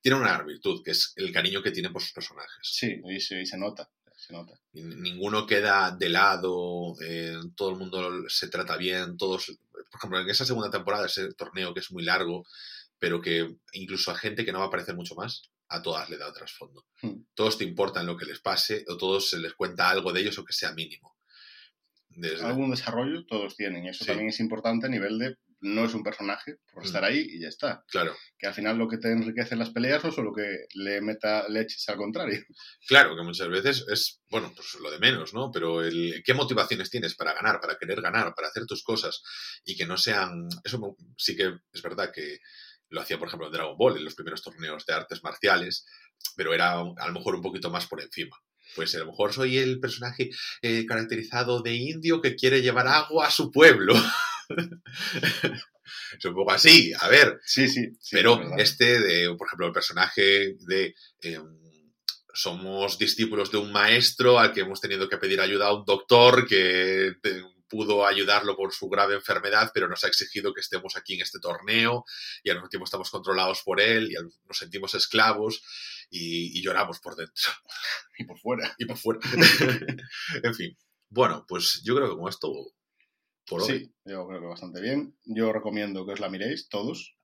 tiene una virtud, que es el cariño que tiene por sus personajes. sí, y se, y se nota, se nota. Y Ninguno queda de lado, eh, todo el mundo se trata bien, todos, por ejemplo, en esa segunda temporada, ese torneo que es muy largo, pero que incluso a gente que no va a aparecer mucho más, a todas le da trasfondo. Hmm. Todos te importan lo que les pase, o todos se les cuenta algo de ellos, aunque sea mínimo. Desde- Algún desarrollo todos tienen, y eso Sí. también es importante a nivel de no es un personaje por estar ahí y ya está. Claro. Que al final lo que te enriquece en las peleas no es solo que le meta leches al contrario. Claro, que muchas veces es, bueno, pues lo de menos, ¿no? Pero el, ¿qué motivaciones tienes para ganar, para querer ganar, para hacer tus cosas y que no sean... Eso sí que es verdad que lo hacía, por ejemplo, en Dragon Ball, en los primeros torneos de artes marciales, pero era a lo mejor un poquito más por encima. Pues a lo mejor soy el personaje eh, caracterizado de indio que quiere llevar agua a su pueblo. es un poco así, a ver. Sí, sí. pero este, de, por ejemplo, el personaje de... Em, somos discípulos de un maestro al que hemos tenido que pedir ayuda a un doctor que pudo ayudarlo por su grave enfermedad, pero nos ha exigido que estemos aquí en este torneo y al mismo tiempo estamos controlados por él y nos sentimos esclavos y, lloramos por dentro. Y por fuera. Y por fuera. en fin. Bueno, pues yo creo que con esto, por hoy. Sí, yo creo que bastante bien. Yo recomiendo que os la miréis todos,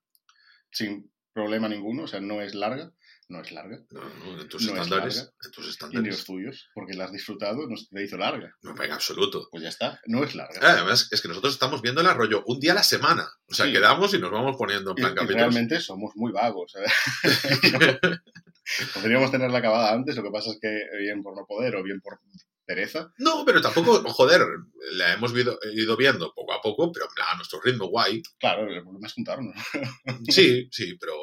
sin problema ninguno, o sea, no es larga no es larga. No, no, en tus estándares. En tus estándares. Y los tuyos, porque la has disfrutado, no te hizo larga. No, en absoluto. Pues ya está, no es larga. además, es que nosotros estamos viendo el arroyo un día a la semana. O sea, quedamos y nos vamos poniendo en plan y, realmente somos muy vagos. ¿eh? Podríamos tenerla acabada antes, lo que pasa es que bien por no poder o bien por pereza. No, pero tampoco, joder, la hemos ido, viendo poco a poco, pero a nuestro ritmo guay. Claro, el problema es juntarnos. sí, sí, pero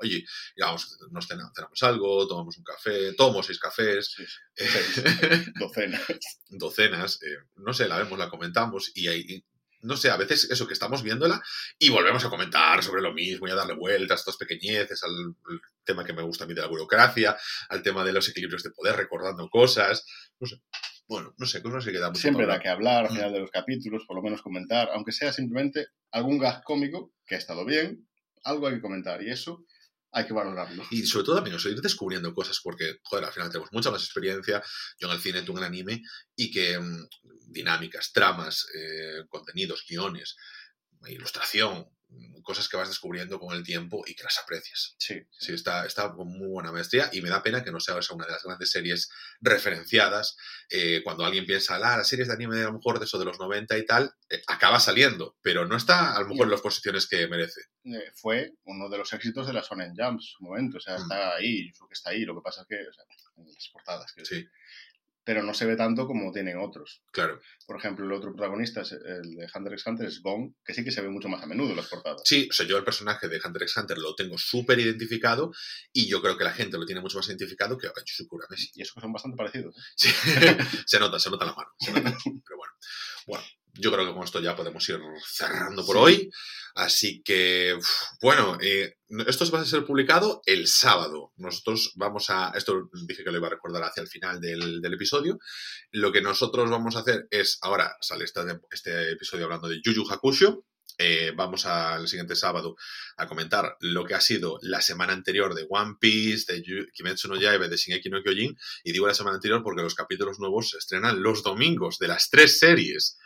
oye, digamos, nos cenamos algo, tomamos un café, tomo seis cafés. docenas. Docenas, eh, no sé, la vemos, la comentamos y, ahí no sé, a veces eso que estamos viéndola y volvemos a comentar sobre lo mismo y a darle vueltas a estas pequeñeces, al, tema que me gusta a mí de la burocracia, al tema de los equilibrios de poder, recordando cosas, no sé. Bueno, no sé, cosas que queda mucho Siempre da que hablar al mm. final de los capítulos, por lo menos comentar, aunque sea simplemente algún gag cómico que ha estado bien, algo hay que comentar y eso hay que valorarlo. Y sobre todo también, ir descubriendo cosas, porque, joder, al final tenemos mucha más experiencia, yo en el cine, tú en el anime, y que mm, dinámicas, tramas, eh, contenidos, guiones, ilustración, cosas que vas descubriendo con el tiempo y que las aprecias. Sí. Sí, está, está con muy buena maestría y me da pena que no sea una de las grandes series referenciadas. Eh, cuando alguien piensa, ah, las series de anime a lo mejor de eso de los 90 y tal, eh, acaba saliendo, pero no está a lo mejor en las posiciones que merece. Eh, fue uno de los éxitos de la Sonen Jump en su momento, o sea, mm. está ahí, que está ahí, lo que pasa es que, o sea, en las portadas, que sí pero no se ve tanto como tienen otros. Claro. Por ejemplo, el otro protagonista, es el de Hunter x Hunter, es Gong, que sí que se ve mucho más a menudo en las portadas. Sí, o sea, yo el personaje de Hunter x Hunter lo tengo súper identificado y yo creo que la gente lo tiene mucho más identificado que Yusuke Urameshi. Y eso que son bastante parecidos. ¿eh? Sí, se nota, se nota la mano. Pero bueno. Bueno, yo creo que con esto ya podemos ir cerrando por hoy. Así que, bueno, eh, esto va a ser publicado el sábado. Nosotros vamos a, esto dije que lo iba a recordar hacia el final del, episodio. Lo que nosotros vamos a hacer es, ahora sale este, este episodio hablando de Yu Yu Hakusho. Eh, vamos al siguiente sábado a comentar lo que ha sido la semana anterior de One Piece, de Kimetsu no Yaiba, de Shingeki no Kyojin. Y digo la semana anterior porque los capítulos nuevos se estrenan los domingos de las tres series.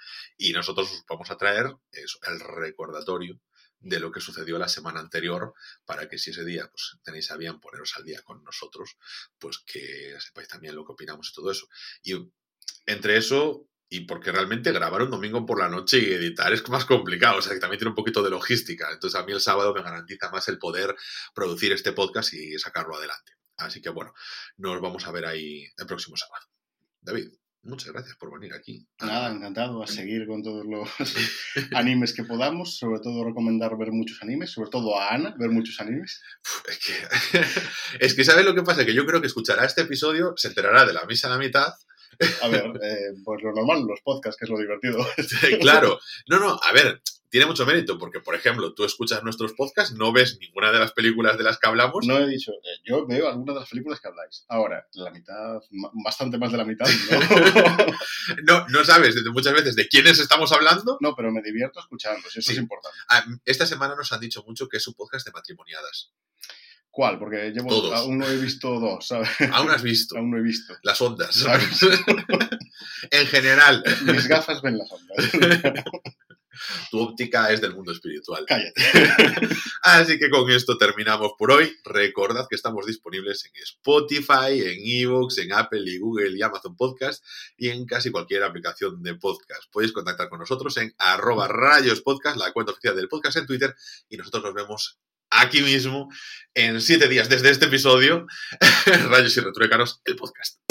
Y nosotros os vamos a traer el recordatorio de lo que sucedió la semana anterior para que si ese día pues, tenéis a bien poneros al día con nosotros, pues que sepáis también lo que opinamos y todo eso. Y entre eso y porque realmente grabar un domingo por la noche y editar es más complicado, o sea que también tiene un poquito de logística. Entonces a mí el sábado me garantiza más el poder producir este podcast y sacarlo adelante. Así que bueno, nos vamos a ver ahí el próximo sábado. David. Muchas gracias por venir aquí. Nada, encantado a seguir con todos los animes que podamos, sobre todo recomendar ver muchos animes, sobre todo a Ana, ver muchos animes. Es que, es que ¿sabes lo que pasa? Que yo creo que escuchará este episodio, se enterará de la misa a la mitad. A ver, eh, pues lo normal, los podcasts, que es lo divertido. claro, no, no, a ver, tiene mucho mérito porque, por ejemplo, tú escuchas nuestros podcasts, no ves ninguna de las películas de las que hablamos. No he dicho, eh, yo veo algunas de las películas que habláis. Ahora, la mitad, bastante más de la mitad, ¿no? no, sabes muchas veces de quiénes estamos hablando. No, pero me divierto escuchando, eso es importante. Ah, esta semana nos han dicho mucho que es un podcast de matrimoniadas. ¿Cuál? Porque llevo, aún no he visto dos, ¿sabes? Aún has visto. aún no he visto. Las ondas, ¿sabes? en general. Mis gafas ven las ondas. Tu óptica es del mundo espiritual. Cállate. Así que con esto terminamos por hoy. Recordad que estamos disponibles en Spotify, en Evox, en Apple y Google y Amazon Podcast y en casi cualquier aplicación de podcast. Podéis contactar con nosotros en arroba rayos podcast, la cuenta oficial del podcast en Twitter y nosotros nos vemos aquí mismo en siete días desde este episodio. Rayos y Retruécanos, el podcast.